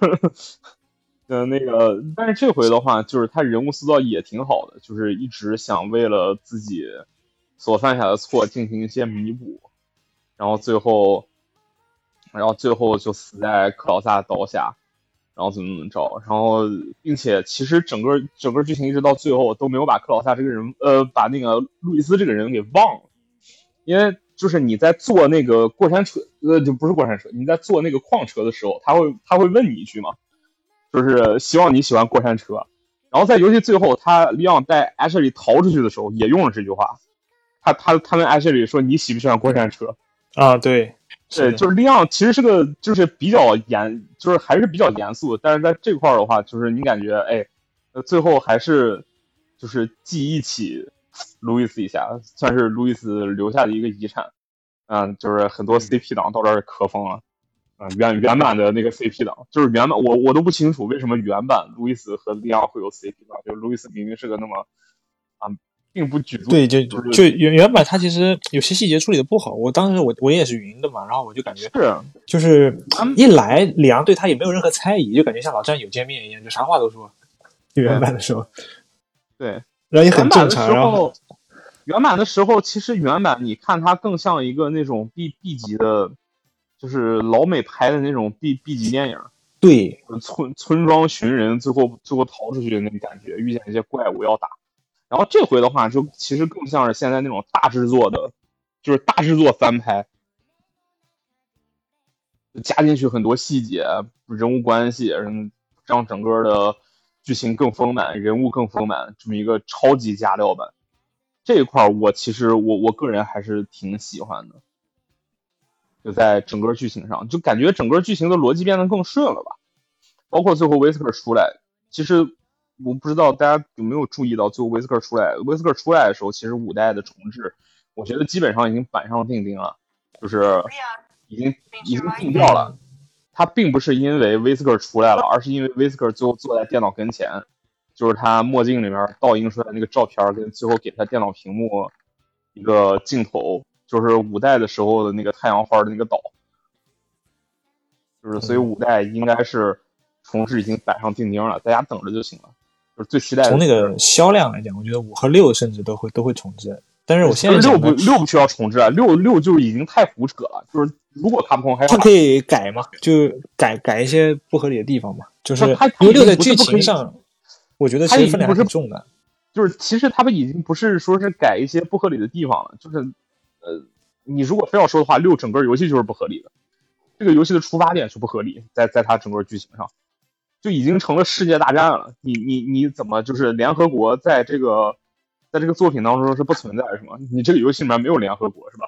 B: 嗯，那个，但是这回的话，就是他人物塑造也挺好的，就是一直想为了自己所犯下的错进行一些弥补，然后最后，然后最后就死在克劳萨刀下，然后怎么怎么着，然后并且其实整个整个剧情一直到最后都没有把克劳萨这个人，呃，把那个路易斯这个人给忘了，因为就是你在坐那个过山车，呃，就不是过山车，你在坐那个矿车的时候，他会他会问你一句嘛。就是希望你喜欢过山车，然后在游戏最后，他利昂带艾舍里逃出去的时候，也用了这句话。他他他问艾舍里说：“你喜不喜欢过山车？”
D: 啊，对，
B: 对，就是利昂其实是个就是比较严，就是还是比较严肃。但是在这块儿的话，就是你感觉哎，最后还是就是记忆起路易斯一下，算是路易斯留下的一个遗产。嗯，就是很多 CP 党到这儿可疯了。啊，原原版的那个 CP 党，就是原版，我我都不清楚为什么原版路易斯和利昂会有 CP 党，就路易斯明明是个那么啊，并不举重。
D: 对，就就原原版它其实有些细节处理的不好，我当时我我也是云的嘛，然后我就感觉
B: 是，
D: 就是一来李昂对他也没有任何猜疑，就感觉像老战友见面一样，就啥话都说。原版的时候，
B: 对，
D: 然后也很正常。
B: 然后原版的时候，其实原版你看它更像一个那种 B B 级的。就是老美拍的那种 B B 级电影，
D: 对，
B: 村村庄寻人，最后最后逃出去的那种感觉，遇见一些怪物要打。然后这回的话，就其实更像是现在那种大制作的，就是大制作翻拍，加进去很多细节、人物关系，让整个的剧情更丰满，人物更丰满，这么一个超级加料版。这一块我其实我我个人还是挺喜欢的。就在整个剧情上，就感觉整个剧情的逻辑变得更顺了吧。包括最后威斯克出来，其实我不知道大家有没有注意到，最后威斯克出来，威斯克出来的时候，其实五代的重置，我觉得基本上已经板上钉钉了，就是已经已经定掉了。他并不是因为威斯克出来了，而是因为威斯克最后坐在电脑跟前，就是他墨镜里面倒映出来那个照片，跟最后给他电脑屏幕一个镜头，就是五代的时候的那个太阳花的那个岛，就是所以五代应该是重置已经板上钉钉了，大家等着就行了。就是最期待的。
D: 从那个销量来讲，我觉得五和六甚至都会都会重置，但是我现在
B: 六不六不需要重置啊，六六就已经太胡扯了。就是如果卡普空还
D: 它可以改嘛，就改改一些不合理的地方嘛，就是
B: 它
D: 因为六在剧情上，我觉得其实分量是重的。
B: 就是其实他们已经不是说是改一些不合理的地方了，就是呃，你如果非要说的话，六整个游戏就是不合理的，这个游戏的出发点是不合理，在在它整个剧情上。就已经成了世界大战了，你你你怎么就是联合国在这个，在这个作品当中是不存在是吗？你这个游戏里面没有联合国是吧？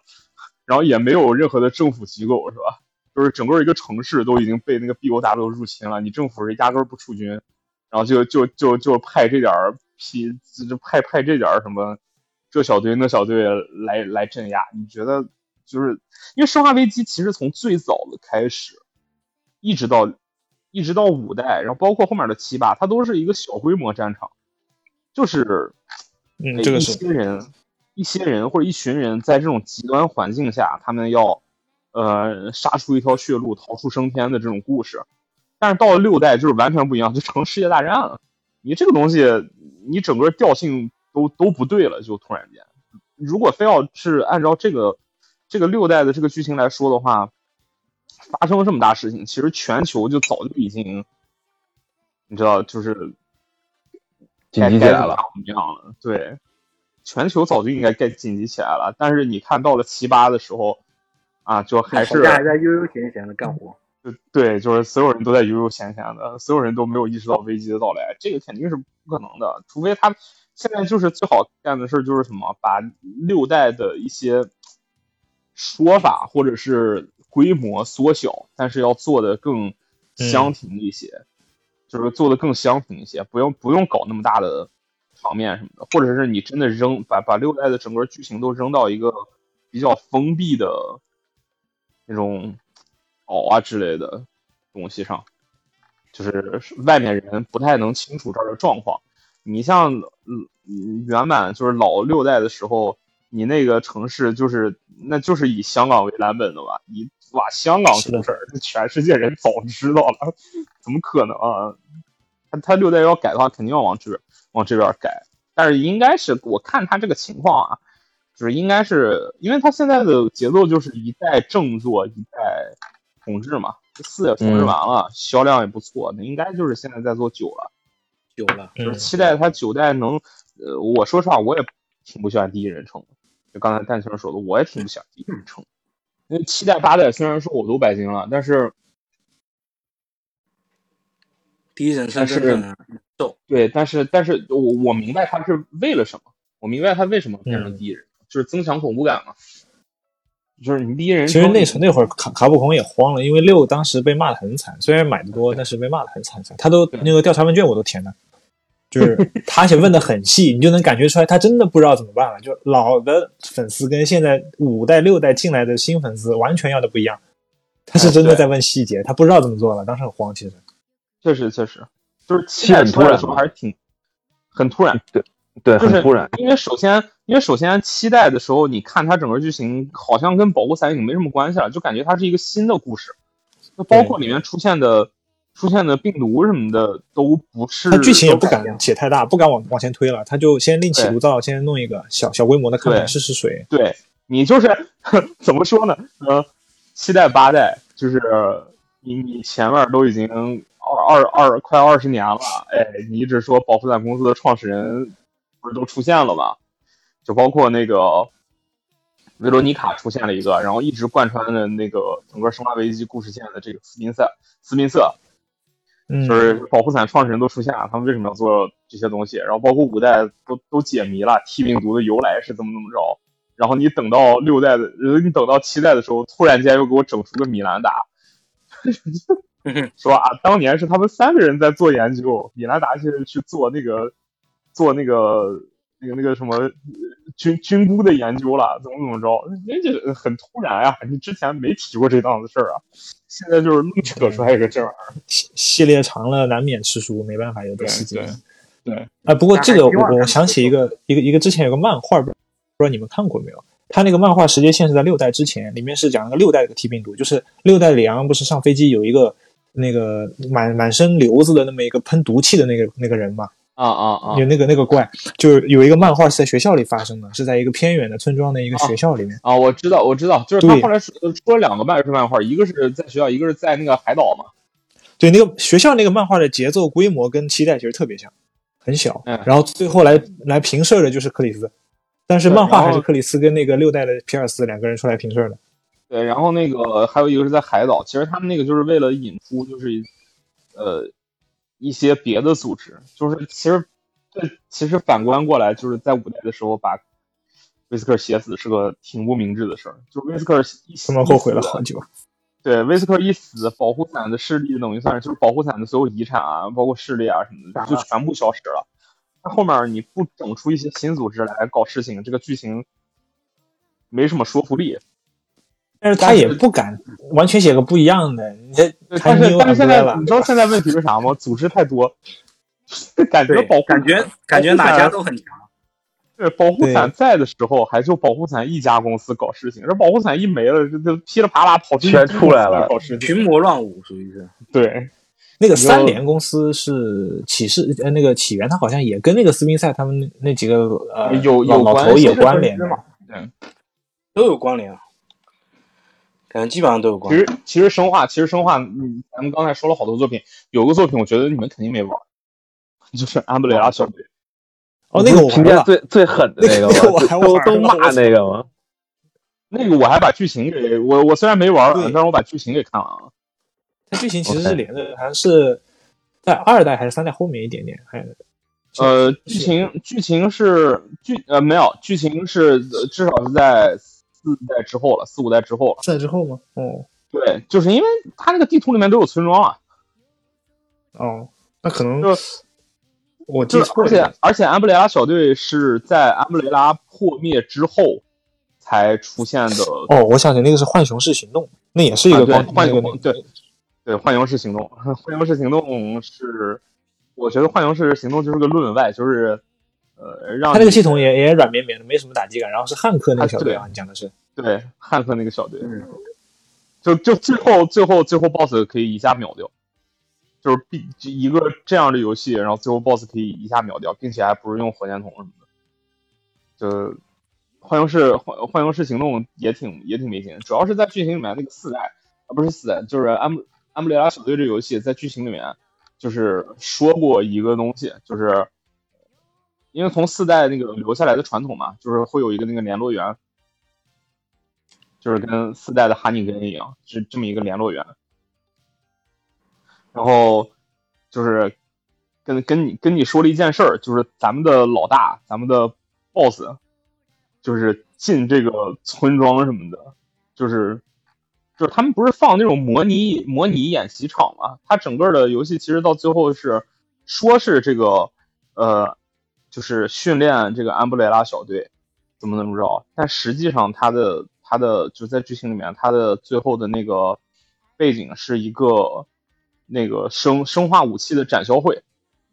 B: 然后也没有任何的政府机构是吧？就是整个一个城市都已经被那个 BOW 入侵了，你政府是压根不出军，然后就就就就派这点儿批，就派派这点儿什么这小队那小队来来镇压，你觉得就是因为生化危机其实从最早的开始，一直到。一直到五代，然后包括后面的七八，它都是一个小规模战场，就是
D: 嗯，这个
B: 一些人、一些人或者一群人在这种极端环境下，他们要呃杀出一条血路，逃出升天的这种故事。但是到了六代，就是完全不一样，就成世界大战了。你这个东西，你整个调性都都不对了，就突然间，如果非要是按照这个这个六代的这个剧情来说的话。发生了这么大事情，其实全球就早就已经，你知道，就是
A: 紧急起来了，
B: 样了。对，全球早就应该该紧急起来了。但是你看到了七八的时候，啊，就还是
C: 还在悠悠闲闲的干活。
B: 就对，就是所有人都在悠悠闲闲的，所有人都没有意识到危机的到来。这个肯定是不可能的，除非他现在就是最好干的事就是什么，把六代的一些说法或者是。规模缩小，但是要做的更相庭一些，就是做的更相庭一些，不用不用搞那么大的场面什么的，或者是你真的扔把把六代的整个剧情都扔到一个比较封闭的那种岛啊之类的东西上，就是外面人不太能清楚这儿的状况。你像嗯原版就是老六代的时候，你那个城市就是那就是以香港为蓝本的吧，你。哇，香港出事儿，这全世界人早知道了，怎么可能啊？他他六代要改的话，肯定要往这边往这边改。但是应该是我看他这个情况啊，就是应该是因为他现在的节奏就是一代正作，一代重置嘛。四也重置完了，销量也不错，那应该就是现在在做九了。
C: 九了，
B: 就是期待他九代能。呃，我说实话，我也挺不喜欢第一人称的。就刚才蛋青说的，我也挺不喜欢第一人称。因为七代八代虽然说我都白金了，但是
C: 第一人称
B: 是对，但是但是我我明白他是为了什么，我明白他为什么变成第一人，就是增强恐怖感嘛。就是你第一人
D: 其实那时那会儿卡卡普空也慌了，因为六当时被骂的很惨，虽然买的多，但是被骂的很惨惨。他都那个调查问卷我都填了。就是他，而且问的很细，你就能感觉出来，他真的不知道怎么办了。就老的粉丝跟现在五代六代进来的新粉丝完全要的不一样，他是真的在问细节，他不知道怎么做了，当时很慌。其实，
B: 确实确实，就是期待出来的时候还是挺很突然，
A: 对对，很突然。
B: 因为首先，因为首先期待的时候，你看它整个剧情好像跟保护伞已经没什么关系了，就感觉它是一个新的故事，就包括里面出现的。出现的病毒什么的都不是，
D: 他剧情也不敢写太大，不敢往往前推了，他就先另起炉灶，先弄一个小小规模的看看试试水。
B: 对你就是 <laughs> 怎么说呢？呃，七代八代就是你你前面都已经二二二快二十年了，哎，你一直说保护伞公司的创始人不是都出现了吗？就包括那个维罗妮卡出现了一个，然后一直贯穿的那个整个生化危机故事线的这个斯宾塞斯宾塞。就是保护伞创始人都出现了，他们为什么要做这些东西？然后包括五代都都解谜了，T 病毒的由来是怎么怎么着？然后你等到六代的，你等到七代的时候，突然间又给我整出个米兰达，<laughs> 说啊，当年是他们三个人在做研究，米兰达去去做那个做那个那个那个什么菌菌菇的研究了，怎么怎么着，人家很突然啊！你之前没提过这档子事儿啊，现在就是愣扯出来一个这玩意儿。
D: 系系列长了，难免吃书，没办法，有的时间。
B: 对，
D: 啊，不过这个我我想起一个一个一个之前有个漫画，不知道你们看过没有？他那个漫画时间线是在六代之前，里面是讲那个六代的 T 病毒，就是六代里昂不是上飞机有一个那个满满身瘤子的那么一个喷毒气的那个那个人嘛？
B: 啊啊啊！
D: 有那个那个怪，就是有一个漫画是在学校里发生的，是在一个偏远的村庄的一个学校里面。
B: 啊，我知道，我知道，就是他后来出出了两个漫是漫画，一个是在学校，一个是在那个海岛嘛。
D: 对，那个学校那个漫画的节奏规模跟期待其实特别像，很小。
B: 嗯。
D: 然后最后来来平事儿的就是克里斯，但是漫画还是克里斯跟那个六代的皮尔斯两个人出来平事儿的。
B: 对，然后那个还有一个是在海岛，其实他们那个就是为了引出就是呃一些别的组织，就是其实。这其实反观过来，就是在五代的时候把威斯克写死是个挺不明智的事儿。就威斯克
D: 他妈后悔了好久。
B: 对，威斯克一死，保护伞的势力等于算是就是保护伞的所有遗产啊，包括势力啊什么的，就全部消失了。那后面你不整出一些新组织来搞事情，这个剧情没什么说服力。
D: 但是他也不敢完全写个不一样的。你这
B: 但是但是现在你知道现在问题是啥吗？组织太多。感觉保护
C: 感觉感觉哪家都很强。
B: 对，保护伞在的时候，还就保护伞一家公司搞事情。这保护伞一没了，就就噼里啪啦跑
A: 全出来了，
B: 搞事情，
C: 群魔乱舞，属于是。
B: 对，
D: 那个三联公司是启示呃，那个起源，他好像也跟那个斯宾塞他们那几个呃
B: 有有
D: 老头有关联
B: 嘛？对，
C: 都有关联，感觉基本上都有关
B: 联。其实其实生化，其实生化，嗯，咱们刚才说了好多作品，有个作品我觉得你们肯定没玩。就是安布雷拉小队，
D: 哦，那个我
A: 评价最最狠的
D: 那个，
A: 都都骂那个吗？
B: 那个我还把剧情给我，我虽然没玩，但是我把剧情给看完了啊。
D: 它剧情其实是连着，好像是在二代还是三代后面一点点，还
B: 呃，剧情剧情是剧呃没有，剧情是至少是在四代之后了，四五代之后了。
D: 四代之后吗？哦，
B: 对，就是因为它那个地图里面都有村庄啊。
D: 哦。那可能
B: 就
D: 我记错
B: 了，而且而且安布雷拉小队是在安布雷拉破灭之后才出现的。
D: 哦，我想起那个是浣熊式行动，那也是一个
B: 浣熊对对浣熊式行动，浣熊式行动是我觉得浣熊式行动就是个论外，就是呃让
D: 他那个系统也也软绵绵的，没什么打击感。然后是汉克那个小队啊，你讲的是
B: 对汉克那个小队，就就最后最后最后 BOSS 可以一下秒掉。就是必一个这样的游戏，然后最后 BOSS 可以一下秒掉，并且还不是用火箭筒什么的。就幻游式幻幻游式行动也挺也挺没劲，主要是在剧情里面那个四代啊不是四代，就是安布安布雷拉小队这游戏在剧情里面就是说过一个东西，就是因为从四代那个留下来的传统嘛，就是会有一个那个联络员，就是跟四代的哈尼根一样，是这么一个联络员。然后就是跟跟你跟你说了一件事儿，就是咱们的老大，咱们的 boss，就是进这个村庄什么的，就是就是他们不是放那种模拟模拟演习场嘛？他整个的游戏其实到最后是说是这个呃，就是训练这个安布雷拉小队怎么怎么着，但实际上他的他的就在剧情里面，他的最后的那个背景是一个。那个生生化武器的展销会，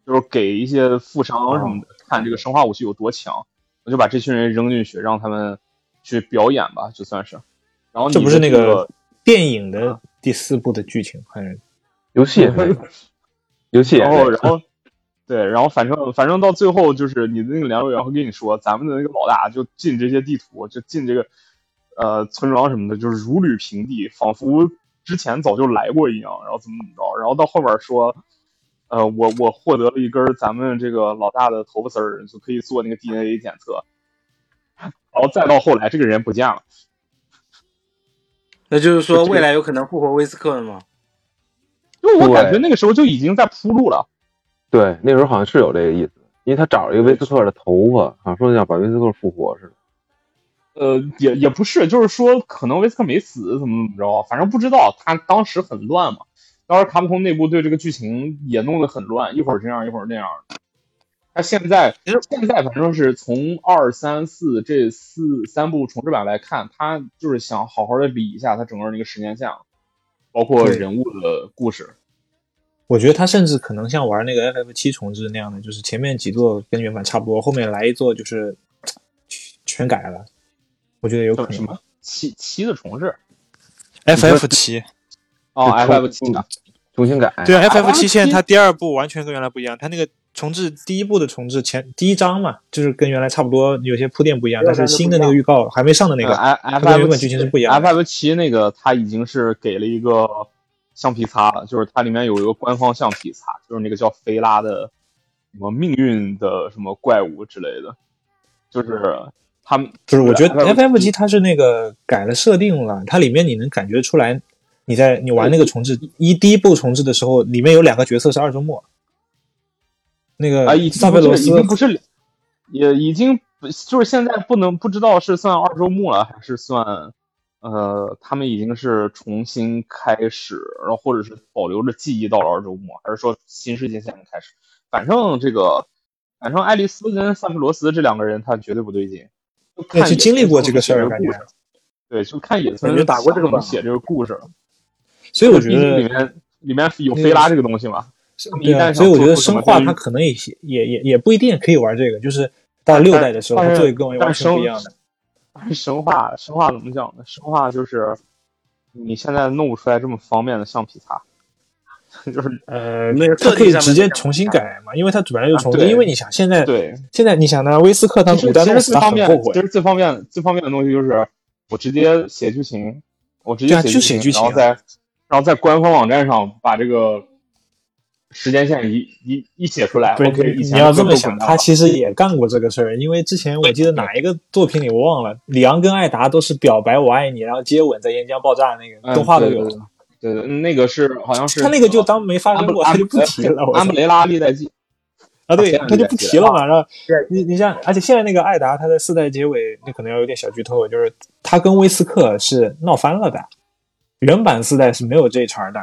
B: 就是给一些富商什么的看这个生化武器有多强，我就把这群人扔进去，让他们去表演吧，就算是。然后
D: 这不是那
B: 个
D: 电影的第四部的剧情，还是
A: 游戏？游戏。<laughs>
B: 然后，然后，对，然后反正反正到最后，就是你的那个联络员会跟你说，咱们的那个老大就进这些地图，就进这个呃村庄什么的，就是如履平地，仿佛。之前早就来过一样，然后怎么怎么着，然后到后边说，呃，我我获得了一根咱们这个老大的头发丝儿，就可以做那个 DNA 检测，然后再到后来这个人不见了，
C: 那就是说未来有可能复活威斯克了吗？
B: 就我感觉那个时候就已经在铺路了，
A: 对，那时候好像是有这个意思，因为他找了一个威斯克的头发，好像说要把威斯克复活似的。
B: 呃，也也不是，就是说可能威斯克没死，怎么怎么着，反正不知道。他当时很乱嘛，当时卡普空内部对这个剧情也弄得很乱，一会儿这样，一会儿那样。他现在
C: 其实
B: 现在反正是从二三四这四三部重置版来看，他就是想好好的理一下他整个那个时间线，包括人物的故事。
D: 我觉得他甚至可能像玩那个 FF 七重置那样的，就是前面几座跟原版差不多，后面来一座就是全改了。我觉得有可能
B: 叫什么七七的重置
D: ？FF 七，
B: 哦，FF 七的。
A: 重新改。
D: 对啊，FF 七
B: FF7
D: 现在它第二部完全跟原来不一样，它那个重置第一部的重置前第一章嘛，就是跟原来差不多，有些铺垫不一样，但是新的那个预告还没上的那个
B: ，F
D: 跟原本剧情是不一样的
B: FF 七那个它已经是给了一个橡皮擦了，就是它里面有一个官方橡皮擦，就是那个叫菲拉的什么命运的什么怪物之类的，就是他们
D: 就是我觉得
B: FF
D: FF 七它是那个改了设定了，它里面你能感觉出来，你在你玩那个重置一第一部重置的时候，里面有两个角色是二周末，那
B: 啊，
D: 个
B: 已
D: 萨菲罗斯
B: 经不是已经不是，也已经就是现在不能不知道是算二周目了，还是算呃他们已经是重新开始，然后或者是保留着记忆到了二周末，还是说新世界线开始？反正这个，反正爱丽丝跟萨菲罗斯这两个人，他绝对不对劲。就看
D: 对，是经历过这个事儿，感觉。
B: 对，就看野村
C: 打过这个榜
B: 写这个故事，
D: 所以我觉
B: 得里面里面有菲拉这个东西嘛。
D: 对啊，所以我觉得生化它可能也也也也不一定可以玩这个，就是到六代的时候，它做一个跟完全不一样的。
B: 但是生化，生化怎么讲呢？生化就是你现在弄不出来这么方便的橡皮擦，<laughs> 就是
D: 呃，
C: 那个
D: 它可以直接重新改嘛，因为它本来就重新。
B: 啊
D: 因为你想，现在
B: 对。
D: 现在你想呢，威斯克他
B: 其实
D: 五代弄死他
B: 其实最方便，
D: 很后悔
B: 其。实最方便最方便的东西就是我直接写剧情，我直接
D: 就写剧情啊
B: 然后在然后在官方网站上把这个时间线一一一写出来。
D: 对
B: OK，以
D: 你要这么想，他其实也干过这个事儿。因为之前我记得哪一个作品里我忘了，里昂跟艾达都是表白我爱你，然后接吻在岩浆爆炸那个
B: 嗯
D: 动画都有。
B: 对对那个是好像是
D: 他那个就当没发生过，他就不提了。我操
B: 阿姆雷拉历代记
D: 啊，对，他就不提了嘛。然后
C: 对
D: 你你像，而且现在那个艾达，他在四代结尾，那可能要有点小剧透，就是他跟威斯克是闹翻了的。原版四代是没有这一茬的。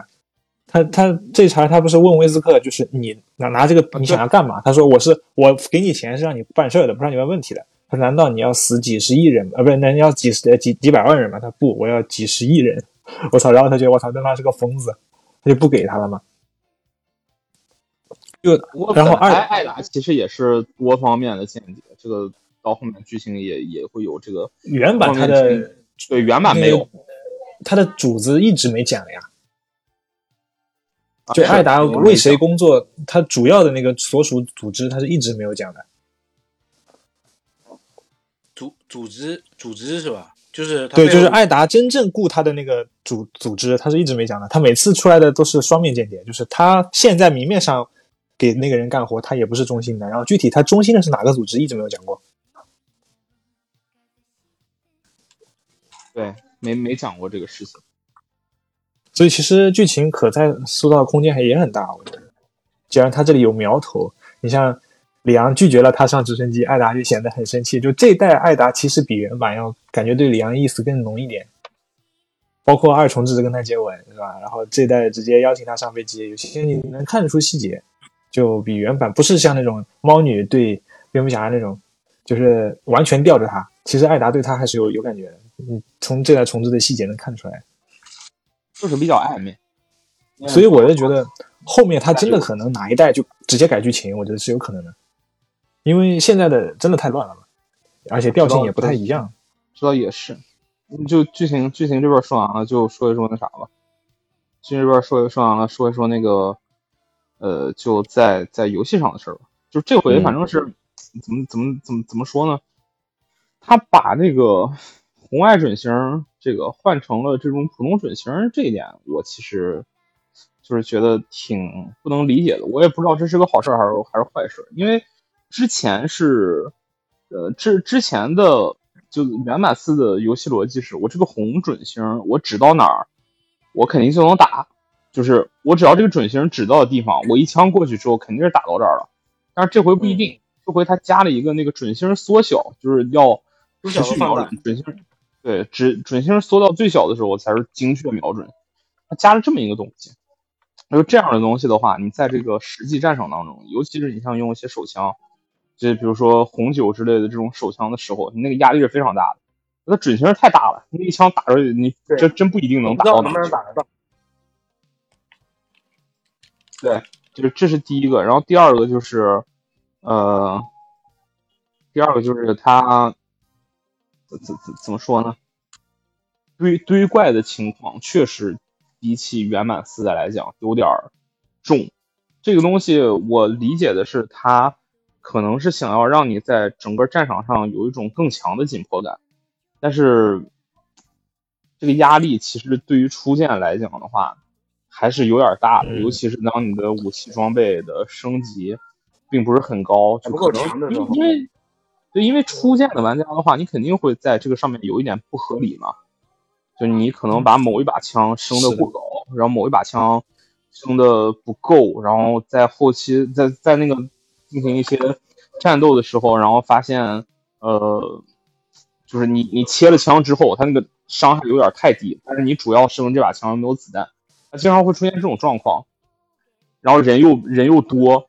D: 他他这茬他不是问威斯克，就是你拿拿这个你想要干嘛？他说我是我给你钱是让你办事儿的，不让你问问题的。他说难道你要死几十亿人？呃，不是，那你要几十几几百万人吗？他不，我要几十亿人。我操！然后他觉得我操，对方是个疯子，他就不给他了嘛。就
B: 我
D: 然后
B: 艾艾达其实也是多方面的见解，这个到后面剧情也也会有这个。
D: 原版
B: 他
D: 的
B: 对原版没有，
D: 他的主子一直没讲呀。
B: 啊
D: 就艾达为谁工作，他主要的那个所属组织，他是一直没有讲的。
C: 组组织组织是吧？就是他
D: 对，就是艾达真正雇他的那个组组织，他是一直没讲的。他每次出来的都是双面间谍，就是他现在明面上给那个人干活，他也不是中心的。然后具体他中心的是哪个组织，一直没有讲过。
B: 对没没讲过这个事情。
D: 所以其实剧情可在塑造的空间还也很大，我觉得。既然他这里有苗头，你像里昂拒绝了他上直升机，艾达就显得很生气。就这代艾达其实比原版要感觉对里昂意思更浓一点，包括二重制跟他接吻是吧？然后这代直接邀请他上飞机，有些你能看得出细节，就比原版不是像那种猫女对蝙蝠侠那种，就是完全吊着他。其实艾达对他还是有有感觉的，你从这代重置的细节能看出来。
B: 就是比较暧昧。
D: 所以我就觉得后面他真的可能哪一代就直接改剧情，我觉得是有可能的，因为现在的真的太乱了嘛，而且调性也不太一样。
B: 这倒也是，嗯就剧情剧情这边说完了，就说一说那啥吧。剧情这边说说完了，说一说那个，呃，就在在游戏上的事儿吧。就这回反正是、怎么怎么怎么怎么说呢？他把那个红外准星这个换成了这种普通准星，这一点我其实就是觉得挺不能理解的。我也不知道这是个好事还是还是坏事，因为之前是呃之之前的就原版四的游戏逻辑是我这个红准星我指到哪儿，我肯定就能打，就是我只要这个准星指到的地方，我一枪过去之后肯定是打到这儿了。但是这回不一定，这回他加了一个那个准星缩小，就是要持续瞄准准星，对，只准星缩到最小的时候才是精确瞄准。它加了这么一个东西，那就这样的东西的话，你在这个实际战场当中，尤其是你像用一些手枪，就比如说红酒之类的这种手枪的时候，你那个压力是非常大的，那准星太大了，那一枪打出去，你
C: 这
B: 真真不一定能打到哪去。
C: 不能打得到。
B: 对，就是这是第一个，然后第二个就是，呃，第二个就是它怎怎怎怎么说呢？堆堆怪的情况确实比起圆满四代来讲有点儿重。这个东西我理解的是，它可能是想要让你在整个战场上有一种更强的紧迫感，但是这个压力其实对于初见来讲的话，还是有点大的，
D: 嗯
B: 尤其是当你的武器装备的升级并不是很高，就
C: 不够
B: 可能
C: 强的时候
B: 因为对，因为初见的玩家的话，你肯定会在这个上面有一点不合理嘛，就你可能把某一把枪升
D: 的。
B: 过高，然后某一把枪升的不够，然后在后期在在那个进行一些战斗的时候，然后发现呃，就是你你切了枪之后，它那个伤害有点太低，但是你主要升这把枪又没有子弹，它经常会出现这种状况，然后人又人又多，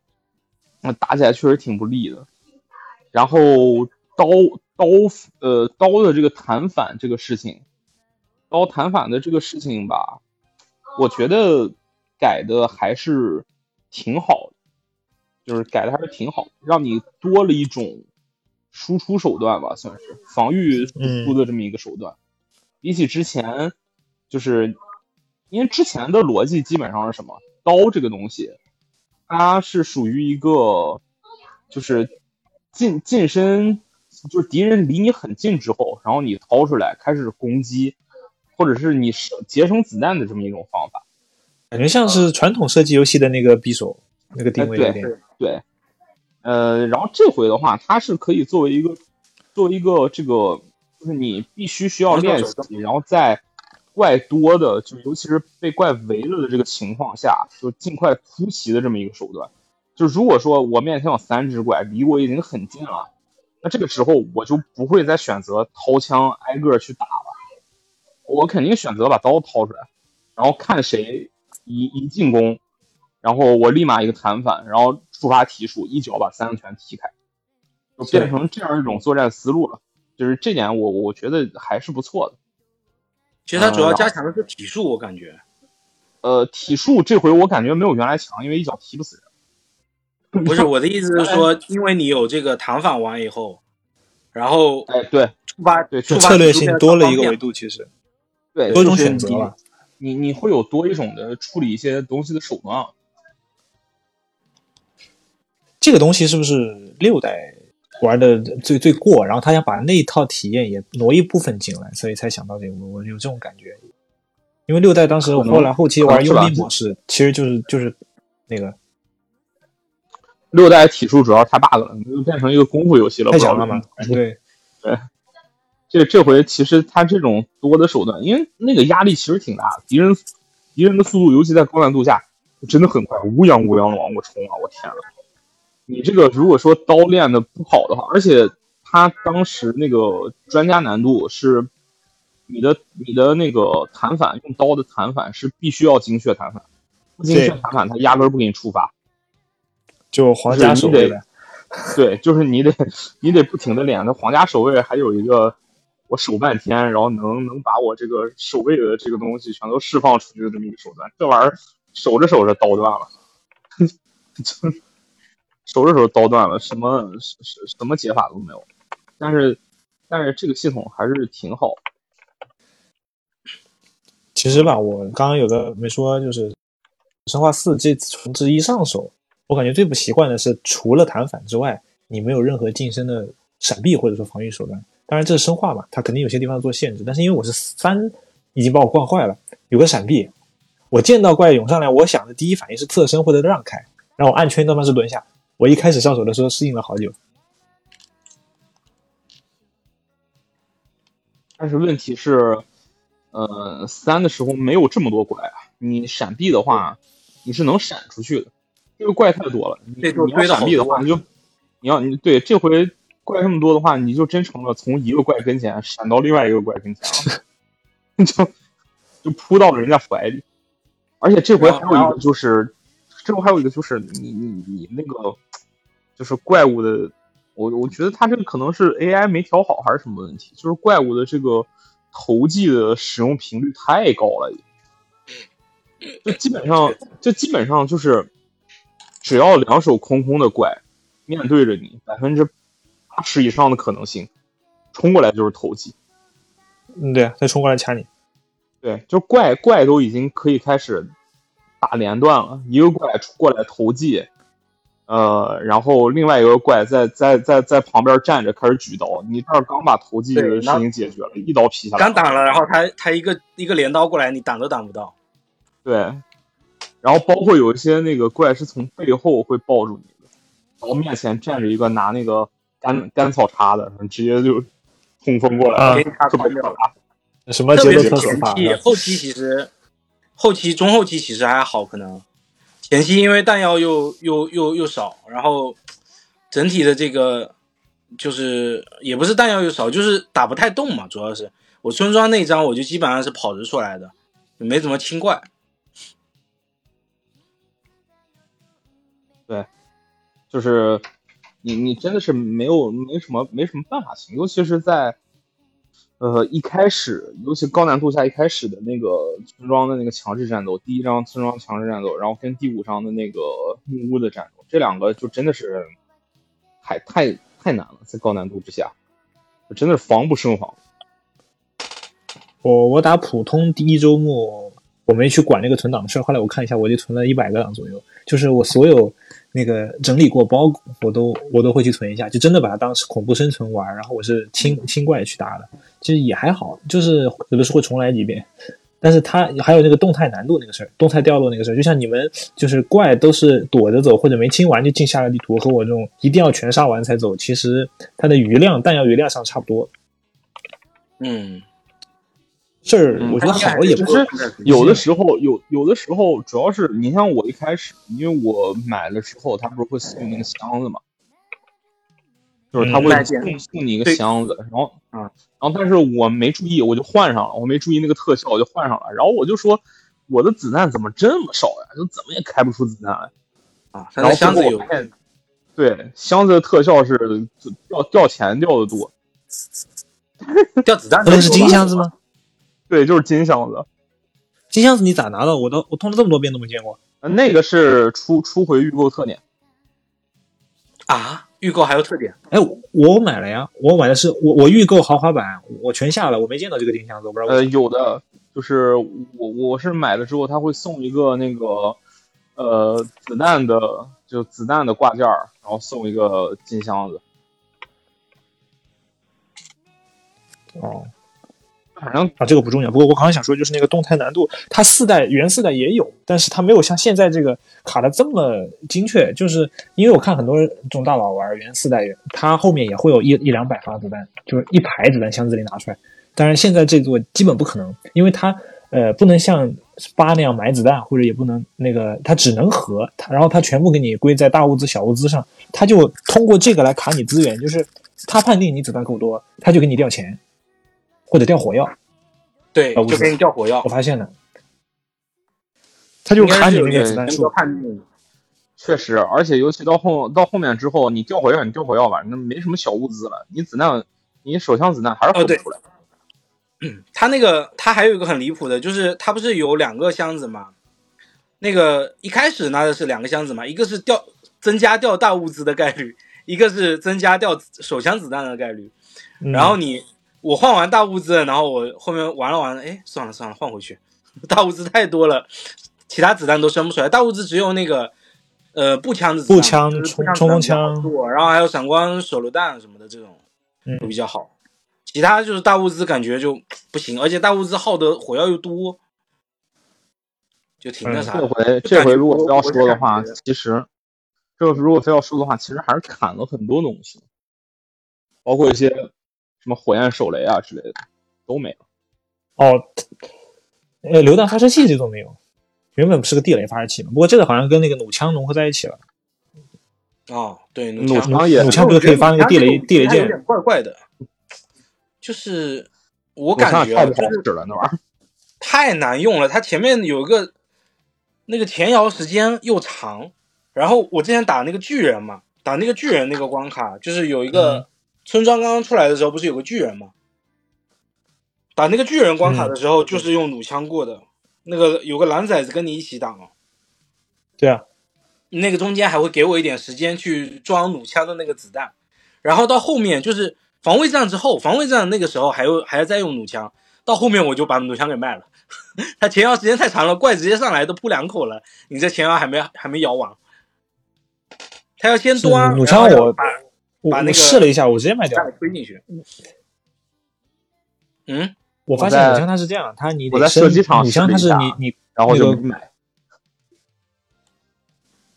B: 那打起来确实挺不利的。然后刀刀呃刀的这个弹反这个事情，刀弹反的这个事情吧，我觉得改的还是挺好的，就是改的还是挺好，让你多了一种输出手段吧，算是防御输出的这么一个手段。比起之前，就是因为之前的逻辑基本上是什么？刀这个东西，它是属于一个就是近近身，就是敌人离你很近之后，然后你掏出来开始攻击，或者是你省节省子弹的这么一种方法。
D: 感觉像是传统射击游戏的那个匕首那个定位
B: 哎
D: 有点。
B: 对，呃，然后这回的话，它是可以作为一个作为一个这个，就是你必须需要练习，然后在怪多的，就尤其是被怪围了的这个情况下，就尽快突袭的这么一个手段。就如果说我面前有三只怪，离我已经很近了，那这个时候我就不会再选择掏枪挨个去打了，我肯定选择把刀掏出来，然后看谁一一进攻，然后我立马一个弹反，然后触发体术，一脚把三个全踢开，就变成这样一种作战思路了。就是这点我我觉得还是不错的。
C: 其实它主要加强的是体术，我感觉。
B: 呃，体术这回我感觉没有原来强，因为一脚踢不死人。<laughs>
C: 不是我的意思是说，因为你有这个弹反完以后，然后
B: 哎，对
C: 触发
B: 对
C: 触发
D: 策略性多了一个维度，其实
B: 对，
D: 多一种选择了。
B: 你你会有多一种的处理一些东西的手段啊。
D: 这个东西是不是六代玩的最最过？然后他想把那一套体验也挪一部分进来，所以才想到这个。我有这种感觉，因为六代当时
B: 可能
D: 后来后期玩佣
B: 可能是吧
D: 兵模式，其实就是就是那个
B: 六代体术主要太 bug 了，就变成一个功夫游戏了，
D: 太强了嘛
B: 为什。么
D: 对，
B: 这这回其实他这种多的手段，因为那个压力其实挺大的，敌人敌人的速度，尤其在高难度下，真的很快，乌泱乌泱的往过冲啊！我天呐，你这个如果说刀练的不好的话，而且他当时那个专家难度是你的你的那个弹反用刀的弹反是必须要精确弹反，不精确弹反他压根儿不给你触发。
D: 就皇家守卫呗，<laughs>
B: 对，就是你得你得不停的练。那皇家守卫还有一个，我守半天，然后能能把我这个守卫的这个东西全都释放出去的这么一个手段。这玩意儿守着守着刀断了，就 <laughs> 守着守着刀断了，什么什什什么解法都没有。但是但是这个系统还是挺好。
D: 其实吧，我刚刚有个没说，就是《生化四》这次重置一上手，我感觉最不习惯的是，除了弹反之外，你没有任何近身的闪避或者说防御手段。当然这是生化嘛，它肯定有些地方做限制，但是因为我是三，已经把我惯坏了，有个闪避，我见到怪涌上来，我想的第一反应是侧身或者让开，然后我按圈他妈是蹲下。我一开始上手的时候适应了好久，
B: 但是问题是，呃，三的时候没有这么多怪啊。你闪避的话，你是能闪出去的。这个怪太多了，你你要闪避的话，你就你要你对这回怪这么多的话，你就真成了从一个怪跟前闪到另外一个怪跟前了，<laughs> 就就扑到了人家怀里。而且这回还有一个就是，这回还有一个就是你你你那个就是怪物的我我觉得他这个可能是 AI 没调好还是什么问题，就是怪物的这个投技的使用频率太高了，就基本上就基本上就是只要两手空空的怪面对着你，百分之八十以上的可能性冲过来就是投技。
D: 嗯，对，再冲过来掐你。
B: 对，就怪怪都已经可以开始打连段了，一个怪过来投技。呃，然后另外一个怪在在在在旁边站着，开始举刀。你这儿刚把投技的事情解决了，一刀劈下来。
C: 刚挡了，然后他他一个一个镰刀过来，你挡都挡不到。
B: 对，然后包括有一些那个怪是从背后会抱住你的，然后面前站着一个拿那个干干草叉的，直接就冲锋过来，特别可怕。
D: 什么节奏特可怕？
C: 后期其实后期中后期其实还好，可能。前期因为弹药又又又又少，然后整体的这个就是也不是弹药又少，就是打不太动嘛。主要是我村庄那张我就基本上是跑着出来的，没怎么清怪。
B: 就是你你真的是没有没什么没什么办法行，尤其是在。呃，一开始，尤其高难度下一开始的那个村庄的那个强制战斗，第一章村庄强制战斗，然后跟第五章的那个木屋的战斗，这两个就真的是太太太难了，在高难度之下，真的是防不胜防。
D: 我我打普通第一周末，我没去管那个存档的事，后来我看一下，我就存了一百个档左右，就是我所有。那个整理过包，我都我都会去存一下，就真的把它当是恐怖生存玩。然后我是清清怪去打的，其实也还好，就是有的时候会重来几遍。但是它还有那个动态难度那个事儿，动态掉落那个事儿，就像你们就是怪都是躲着走或者没清完就进下个地图，和我这种一定要全杀完才走，其实它的余量弹药余量上差不多。
C: 嗯。
D: 这儿我觉得好也不
B: 是，有的时候有有的时候主要是你像我一开始，因为我买了之后，他不是会送那个箱子嘛，就是他会送送你一个箱子，然后啊，然后但是我没注意，我就换上了，我没注意那个特效，我就换上了，然后我就说我的子弹怎么这么少呀？就怎么也开不出子弹来
C: 啊。然后箱子有
B: 对箱子的特效是掉掉钱掉的多，
C: 掉子弹
D: 那是金箱子吗？
B: 对，就是金箱子。
D: 金箱子你咋拿的？我都我通了这么多遍都没见过。
B: 那个是初初回预购特点
C: 啊！预购还有特点？
D: 哎，我买了呀，我买的是我我预购豪华版，我全下了，我没见到这个金箱子，我不知道。
B: 呃，有的，就是我我是买了之后，他会送一个那个呃子弹的，就子弹的挂件然后送一个金箱子。
D: 哦。
B: 反正
D: 啊，这个不重要。不过我刚刚想说，就是那个动态难度，它四代原四代也有，但是它没有像现在这个卡的这么精确。就是因为我看很多这种大佬玩原四代，它后面也会有一一两百发子弹，就是一排子弹箱子里拿出来。当然现在这座基本不可能，因为它呃不能像八那样埋子弹，或者也不能那个，它只能合，然后它全部给你归在大物资、小物资上，它就通过这个来卡你资源，就是它判定你子弹够多，它就给你掉钱。或者掉火药，
C: 对，就给你掉火药。
D: 我发现了，他就卡你那个子弹数。
B: 确实，而且尤其到后到后面之后，你掉火药，你掉火药吧，那没什么小物资了。你子弹，你手枪子弹还是
C: 不出来。嗯，他那个他还有一个很离谱的，就是他不是有两个箱子吗？那个一开始拿的是两个箱子嘛，一个是掉增加掉大物资的概率，一个是增加掉手枪子弹的概率。然后你。我换完大物资，然后我后面玩了玩，哎，算了算了，换回去。<laughs> 大物资太多了，其他子弹都生不出来。大物资只有那个，呃，步枪的
D: 步枪、
C: 冲
D: 冲锋枪，
C: 然后还有闪光手榴弹什么的这种，都比较好。其他就是大物资感觉就不行，而且大物资耗的火药又多，就挺那啥。
B: 这回这回如果非要说的话，其实，这如果非要说的话，其实还是砍了很多东西，包括一些。什么火焰手雷啊之类的都没了。
D: 哦，呃，榴弹发射器这都没有，原本不是个地雷发射器吗？不过这个好像跟那个弩枪融合在一起了。
C: 哦，对，
B: 弩枪也，
D: 弩枪不是可以发那个地雷地雷箭？
C: 有点怪怪的，就是我感觉就是
B: 那玩意儿 <laughs>
C: 太难用了。它前面有一个那个前摇时间又长，然后我之前打那个巨人嘛，打那个巨人那个关卡，就是有一个村庄刚刚出来的时候，不是有个巨人吗？打那个巨人关卡的时候，就是用弩枪过的。那个有个蓝崽子跟你一起打嘛，
D: 对啊，
C: 那个中间还会给我一点时间去装弩枪的那个子弹，然后到后面就是防卫战之后，防卫战那个时候还有还要再用弩枪，到后面我就把弩枪给卖了。<laughs> 他前摇时间太长了，怪直接上来都扑两口了，你这前摇还没还没摇完，他要先端
D: 弩枪，我
C: 把
D: 我
C: 把那个
D: 试了一下，我直接卖掉了。
C: 推进去。嗯，
D: 我发现
B: 我在
D: 弩枪它是这样，它你得
B: 我在
D: 升
B: 射击场
D: 弩枪它是你你
B: 然后就
D: 那个
B: 没买。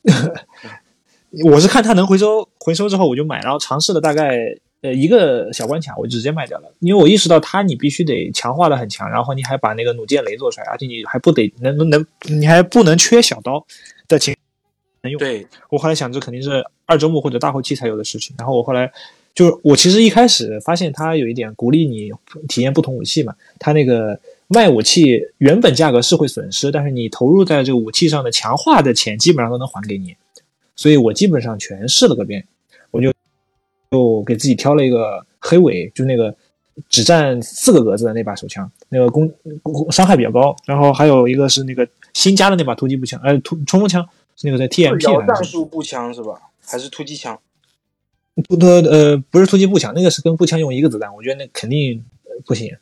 B: <laughs>
D: 我是看它能回收，回收之后我就买，然后尝试了大概呃一个小关卡，我就直接卖掉了，因为我意识到它你必须得强化的很强，然后你还把那个弩箭雷做出来，而且你还不得能能能，你还不能缺小刀的情能用。
C: 对，
D: 我后来想这肯定是二周目或者大后期才有的事情，然后我后来就是我其实一开始发现它有一点鼓励你体验不同武器嘛，它那个卖武器原本价格是会损失，但是你投入在这个武器上的强化的钱基本上都能还给你，所以我基本上全试了个遍，我就就给自己挑了一个黑尾，就那个只占四个格子的那把手枪，那个攻攻伤害比较高，然后还有一个是那个新加的那把突击步枪，呃突冲锋枪是那个在 TMP
C: 战术步枪是吧？还是突击枪？
D: 不不呃不是突击步枪，那个是跟步枪用一个子弹，我觉得那肯定呃不行。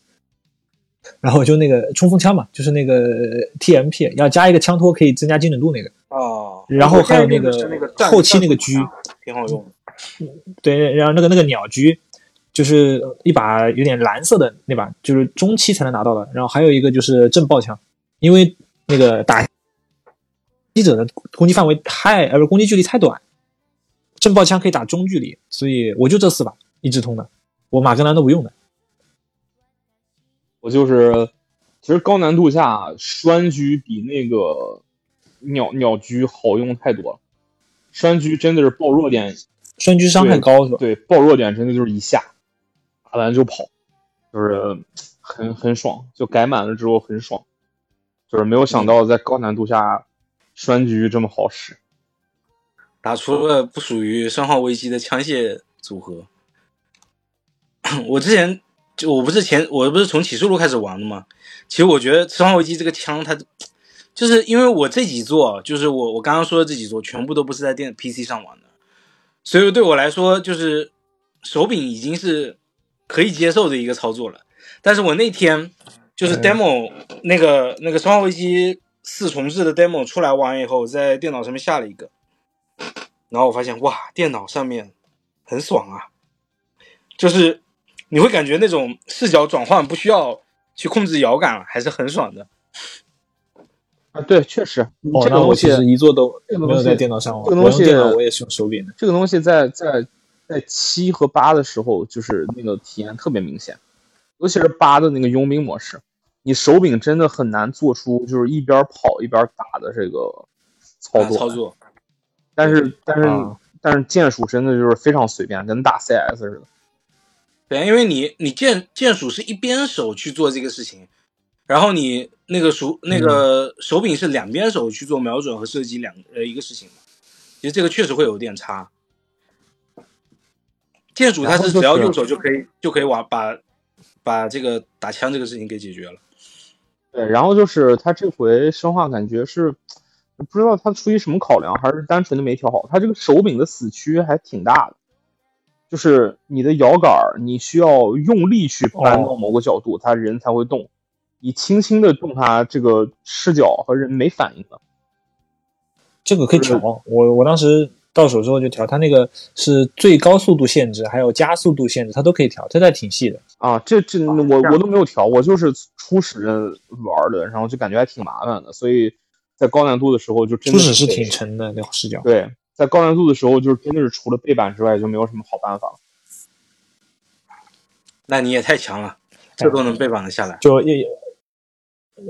D: 然后就那个冲锋枪嘛，就是那个 TMP 要加一个枪托可以增加精准度那个，
C: 哦，
D: 然后还有那个后期那个狙
C: 挺好用的。
D: 对，然后那个那个鸟狙就是一把有点蓝色的那把，就是中期才能拿到的。然后还有一个就是震爆枪，因为那个打击者的攻击范围太呃攻击距离太短，震爆枪可以打中距离，所以我就这四把一直通的，我马格南都不用的。
B: 我就是，其实高难度下栓狙比那个鸟鸟狙好用太多了。栓狙真的是爆弱点，
D: 栓狙伤害高是吧？
B: 对，爆弱点真的就是一下，打完就跑，就是很很爽，就改满了之后很爽，就是没有想到在高难度下栓狙这么好使。
C: 打出了不属于《生化危机》的枪械组合。我之前就我不是前我不是从启示录开始玩的吗？其实我觉得《生化危机》这个枪它就是因为我这几座，就是我我刚刚说的这几座，全部都不是在电 PC 上玩的，所以对我来说，就是手柄已经是可以接受的一个操作了。但是我那天就是 demo、那个那个《生化危机四重置》的 demo 出来玩以后，在电脑上面下了一个，然后我发现哇，电脑上面很爽啊，就是你会感觉那种视角转换不需要去控制摇杆了，还是很爽的。
B: 啊，对，确实，
D: 哦，
B: 这个东西
D: 那我其实一做都没有在电脑上玩，
B: 这个东西
D: 电脑我也是用手柄的。
B: 这个东西在在在七和八的时候，就是那个体验特别明显，尤其是八的那个佣兵模式，你手柄真的很难做出就是一边跑一边打的这个操作。
C: 啊操作，
B: 但是但是、
D: 啊
B: 但是键鼠真的就是非常随便，跟打 CS 似的。
C: 对，因为你你键键鼠是一边手去做这个事情，然后你那个鼠那个手柄是两边手去做瞄准和射击两呃一个事情嘛，其实这个确实会有点差。键鼠它
B: 是
C: 是只要右手就可以就可以往把把这个打枪这个事情给解决了。
B: 对，然后就是他这回生化感觉是不知道他出于什么考量，还是单纯的没调好，他这个手柄的死区还挺大的。就是你的摇杆儿，你需要用力去扳到某个角度，它人才会动。你轻轻的动它，这个视角和人没反应的。
D: 这个可以调，我我当时到手之后就调，它那个是最高速度限制，还有加速度限制，它都可以调，它还挺细的。
B: 啊，这这我我都没有调，我就是初始玩的，然后就感觉还挺麻烦的，所以在高难度的时候就真的
D: 初始是挺沉的那个视角。
B: 对，在高难度的时候就是真的是除了背板之外就没有什么好办法了。
C: 那你也太强了，这都能背板的下来。
D: 就意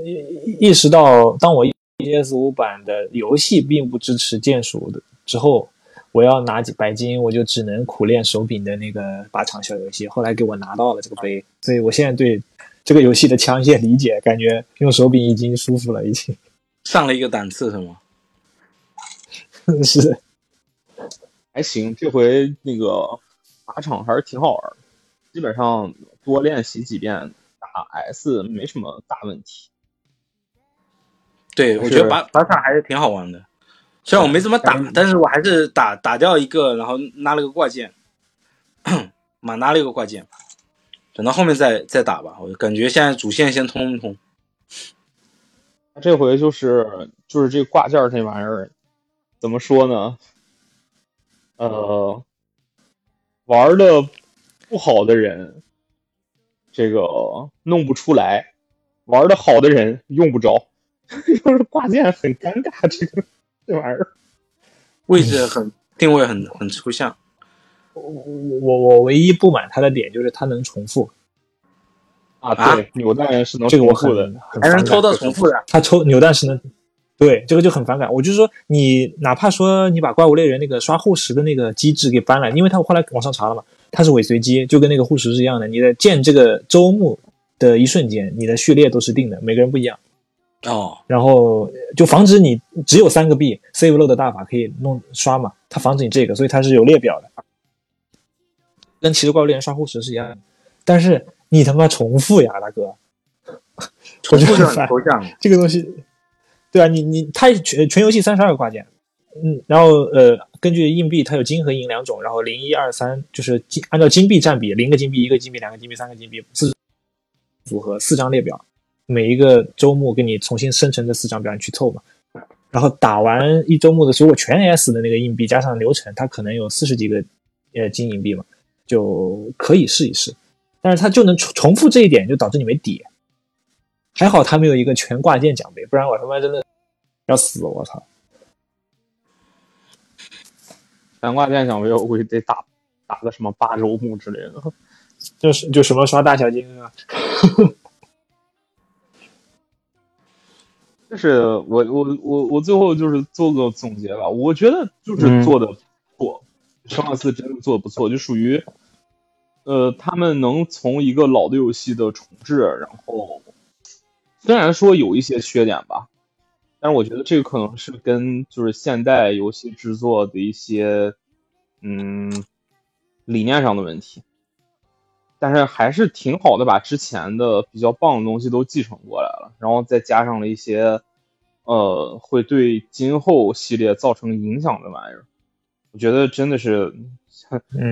D: 意意识到，当我 PS 五版的游戏并不支持键鼠的之后，我要拿几白金，我就只能苦练手柄的那个靶场小游戏。后来给我拿到了这个杯，所以我现在对这个游戏的枪械理解，感觉用手柄已经舒服了，已经 <laughs>
C: 上了一个档次是吗？<laughs>
D: 是
B: 还行，这回那个靶场还是挺好玩的，基本上多练习几遍打 S 没什么大问题。
C: 对，我觉得靶靶场还是挺好玩的。虽然我没怎么打，但是我还是打打掉一个，然后拿了个挂件，<clears throat> 满拿了一个挂件。等到后面再再打吧，我感觉现在主线先通一通。
B: 这回就是就是这挂件这玩意儿，怎么说呢？呃，玩的不好的人，这个弄不出来；玩的好的人用不着，<laughs> 就是挂件很尴尬，这个。这 <laughs> 玩意儿
C: 位置很定位很很抽象。
D: 我我我唯一不满他的点就是它能重复
B: 啊，对，扭蛋是能
D: 这个我很
C: 还能抽到重复的。
D: 他抽扭蛋是能，对，这个就很反感。我就是说，你哪怕说你把怪物猎人那个刷护石的那个机制给搬了，因为他后来网上查了嘛，它是尾随机，就跟那个护石是一样的。你的建这个周目的一瞬间，你的序列都是定的，每个人不一样。
C: 哦，
D: 然后就防止你只有三个币，save load 的大法可以弄刷嘛，它防止你这个，所以它是有列表的，跟骑士怪物猎人刷护石是一样的。但是你他妈重复呀，大哥，
C: 重复很抽象。
D: 这个东西，对啊，你你它全全游戏三十二个挂件，嗯，然后呃，根据硬币它有金和银两种，然后零一二三就是金按照金币占比，零个金币、一个金币、两个金币、三个金币四组合四张列表。每一个周末给你重新生成这四张表，你去凑嘛。然后打完一周末的如果全 S 的那个硬币，加上流程，它可能有四十几个呃金银币嘛，就可以试一试。但是它就能重重复这一点，就导致你没底。还好它没有一个全挂件奖杯，不然我他妈真的要死！我操！
B: 全挂件奖杯我估计得打打个什么八周目之类的，
D: 就是就什么刷大小金啊。<laughs>
B: 就是我我我我最后就是做个总结吧，我觉得就是做的不错，生化四真的做的不错，就属于，呃，他们能从一个老的游戏的重置，然后虽然说有一些缺点吧，但是我觉得这个可能是跟就是现代游戏制作的一些嗯理念上的问题。但是还是挺好的，把之前的比较棒的东西都继承过来了，然后再加上了一些，呃，会对今后系列造成影响的玩意儿。我觉得真的是，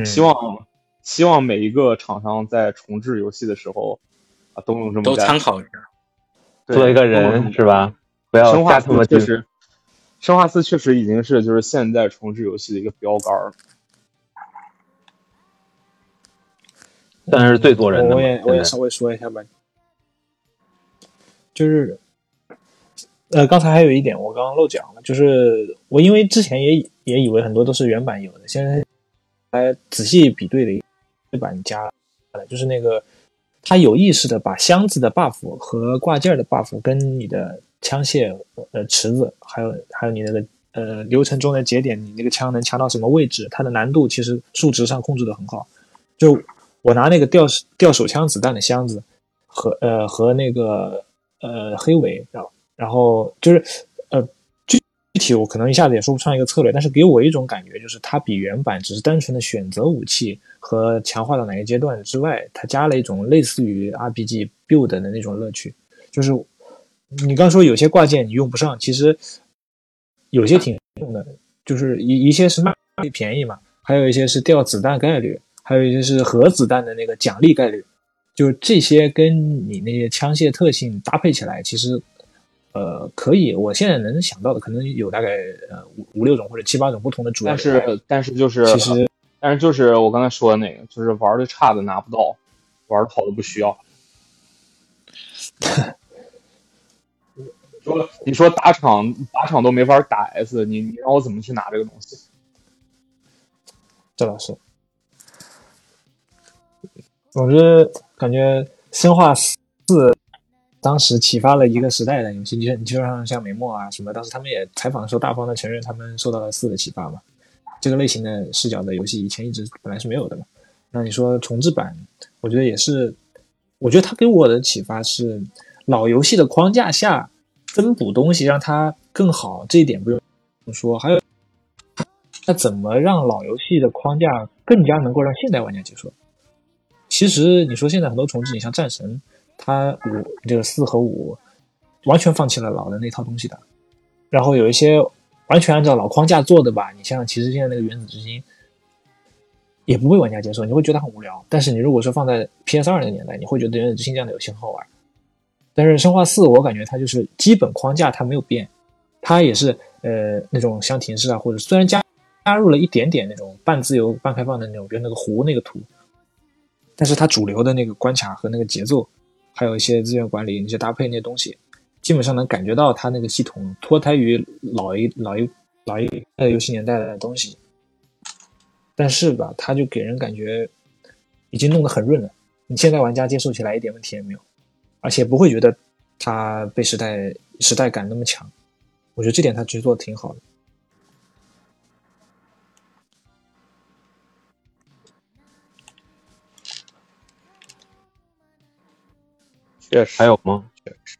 B: 希望希望每一个厂商在重置游戏的时候啊，都能这么
C: 都参考一下，
A: 做一个人是吧？不要
B: 生化四确实，生化四确实已经是就是现在重置游戏的一个标杆了。
A: 算是最多人的。
D: 我也我也稍微说一下吧，就是，呃，刚才还有一点我刚刚漏讲了，就是我因为之前也也以为很多都是原版有的，现在来仔细比对了一版加了，就是那个他有意识的把箱子的 buff 和挂件的 buff 跟你的枪械呃池子，还有还有你那个呃流程中的节点，你那个枪能强到什么位置，它的难度其实数值上控制的很好，就。我拿那个吊吊手枪子弹的箱子，和呃和那个呃黑尾，然后然后就是呃具具体我可能一下子也说不上一个策略，但是给我一种感觉就是它比原版只是单纯的选择武器和强化到哪个阶段之外，它加了一种类似于 RPG build 的那种乐趣。就是你刚说有些挂件你用不上，其实有些挺用的，就是一一些是卖便宜嘛，还有一些是掉子弹概率。还有就是核子弹的那个奖励概率，就这些跟你那些枪械特性搭配起来，其实，呃，可以。我现在能想到的可能有大概呃五五六种或者七八种不同的主。
B: 但是但是就是
D: 其实，
B: 但是就是我刚才说的那个，就是玩的差的拿不到，玩的好的不需要。<laughs> 说你说打场打场都没法打 S，你你让我怎么去拿这个东西？
D: 这倒是。总之，感觉《生化四》当时启发了一个时代的游戏。你你就像像美墨啊什么，当时他们也采访的时候，大方的承认他们受到了四的启发嘛。这个类型的视角的游戏以前一直本来是没有的嘛。那你说重置版，我觉得也是，我觉得他给我的启发是老游戏的框架下增补东西，让它更好，这一点不用说。还有那怎么让老游戏的框架更加能够让现代玩家接受？其实你说现在很多重置，你像战神，它五这个四和五完全放弃了老的那套东西的，然后有一些完全按照老框架做的吧，你像其实现在那个原子之心。也不被玩家接受，你会觉得很无聊。但是你如果说放在 PS 二那个年代，你会觉得《原子之心》这样的游戏很好玩。但是《生化四》，我感觉它就是基本框架它没有变，它也是呃那种箱庭式啊，或者虽然加加入了一点点那种半自由半开放的那种，比如那个湖那个图，但是它主流的那个关卡和那个节奏，还有一些资源管理那些搭配那些东西，基本上能感觉到它那个系统脱胎于老一老一老一代游戏年代的东西。但是吧，他就给人感觉已经弄得很润了，你现在玩家接受起来一点问题也没有，而且不会觉得它被时代时代感那么强。我觉得这点它其实做的挺好的。
B: 确实，
A: 还有吗？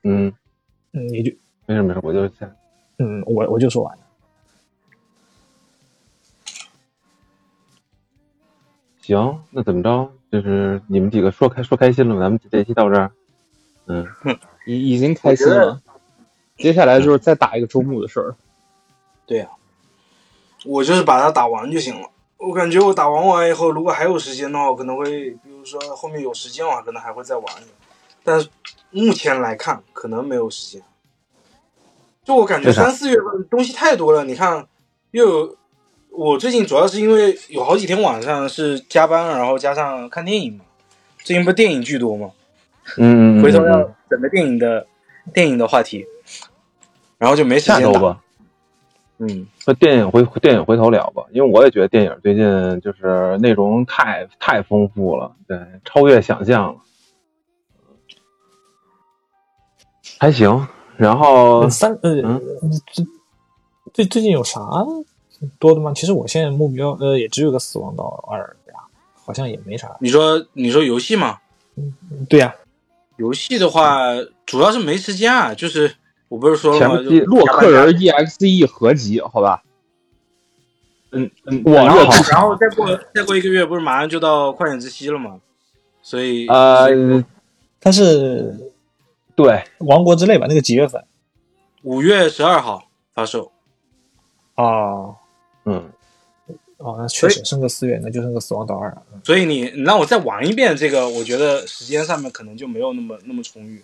A: 嗯
D: 嗯，你就
A: 没事没事，我就先
D: 嗯，我我就说完了。
A: 行，那怎么着？就是你们几个说开说开心了，咱们这期到这儿。嗯，<laughs>
B: 已已经开心了，接下来就是再打一个周末的事儿。
C: 对呀、我就是把它打完就行了。我感觉我打完完以后，如果还有时间的话，我可能会，比如说后面有时间的话，可能还会再玩一点。但是目前来看，可能没有时间。就我感觉三四月份东西太多了，你看又有我最近主要是因为有好几天晚上是加班，然后加上看电影嘛。最近不是电影巨多嘛，
A: 嗯
C: 回头要
A: 嗯
C: 整个电影的电影的话题，然后就没时间打。
A: 下周吧，
C: 嗯，
A: 那电影回电影回头聊吧，因为我也觉得电影最近就是内容太太丰富了，对，超越想象了，还行。然后
D: 三呃，
A: 嗯
D: 最最最近有啥多的吗？其实我现在目标呃也只有个死亡岛二呀，好像也没啥。
C: 你说你说游戏吗，
D: 对呀、
C: 游戏的话主要是没时间啊，就是我不是说了吗？
A: 前期
C: 就
B: 洛克人 EXE 合集，好吧？嗯嗯，
A: 我
B: 然
A: 后
C: 然后再过再过一个月，不是马上就到旷野之息了吗？所以
A: 呃，
D: 但是
A: 对，
D: 王国之泪吧，那个几月份？
C: 五月十二号发售。
D: 哦
A: 嗯，
D: 哦，那确实剩个四月，那就剩个死亡岛二了。嗯
C: 所以你你让我再玩一遍这个，我觉得时间上面可能就没有那么那么充裕。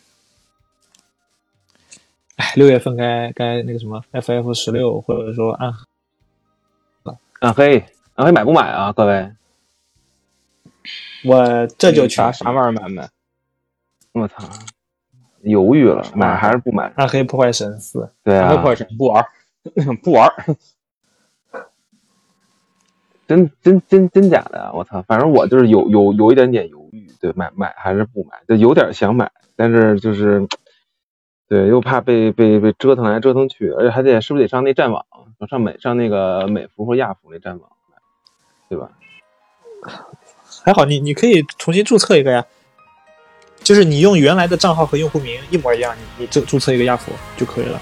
D: 哎，六月份该该那个什么 FF 十六，或者说暗
A: 暗黑，暗黑买不买啊？各位，
D: 我这就去
B: 啥啥玩意儿买买？
A: 我操，犹豫了，买还是不买？
D: 暗黑破坏神四，
A: 对啊，
B: 破坏神不玩，<laughs> 不玩。<laughs>
A: 真真真真假的啊！我操，反正我就是有有有一点点犹豫，对，买买还是不买，就有点想买，但是就是，对，又怕被被被折腾来折腾去，而且还得是不是得上那战网，上美上那个美服或亚服那战网，对吧？
D: 还好你你可以重新注册一个呀，就是你用原来的账号和用户名一模一样，你你注注册一个亚服就可以了。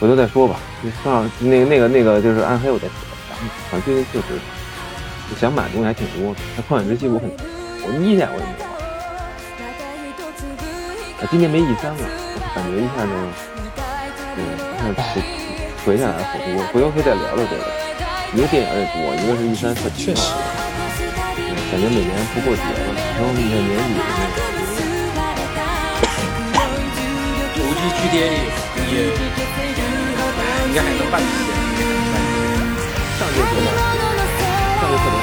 A: 回头再说吧。你上那个那个那个就是暗黑，我再说。反正最近确实想买的东西还挺多的。那旷野之息我很，我一点我也没玩。啊，今年没 E 三了，我感觉一下就，对，一下就回下来好多。回头可以再聊聊这个。一个电影也多，一个是 E 三特
D: 确实，
A: 对感觉每年不过节了，然后现在年底
C: ever ever be
A: apart till the summer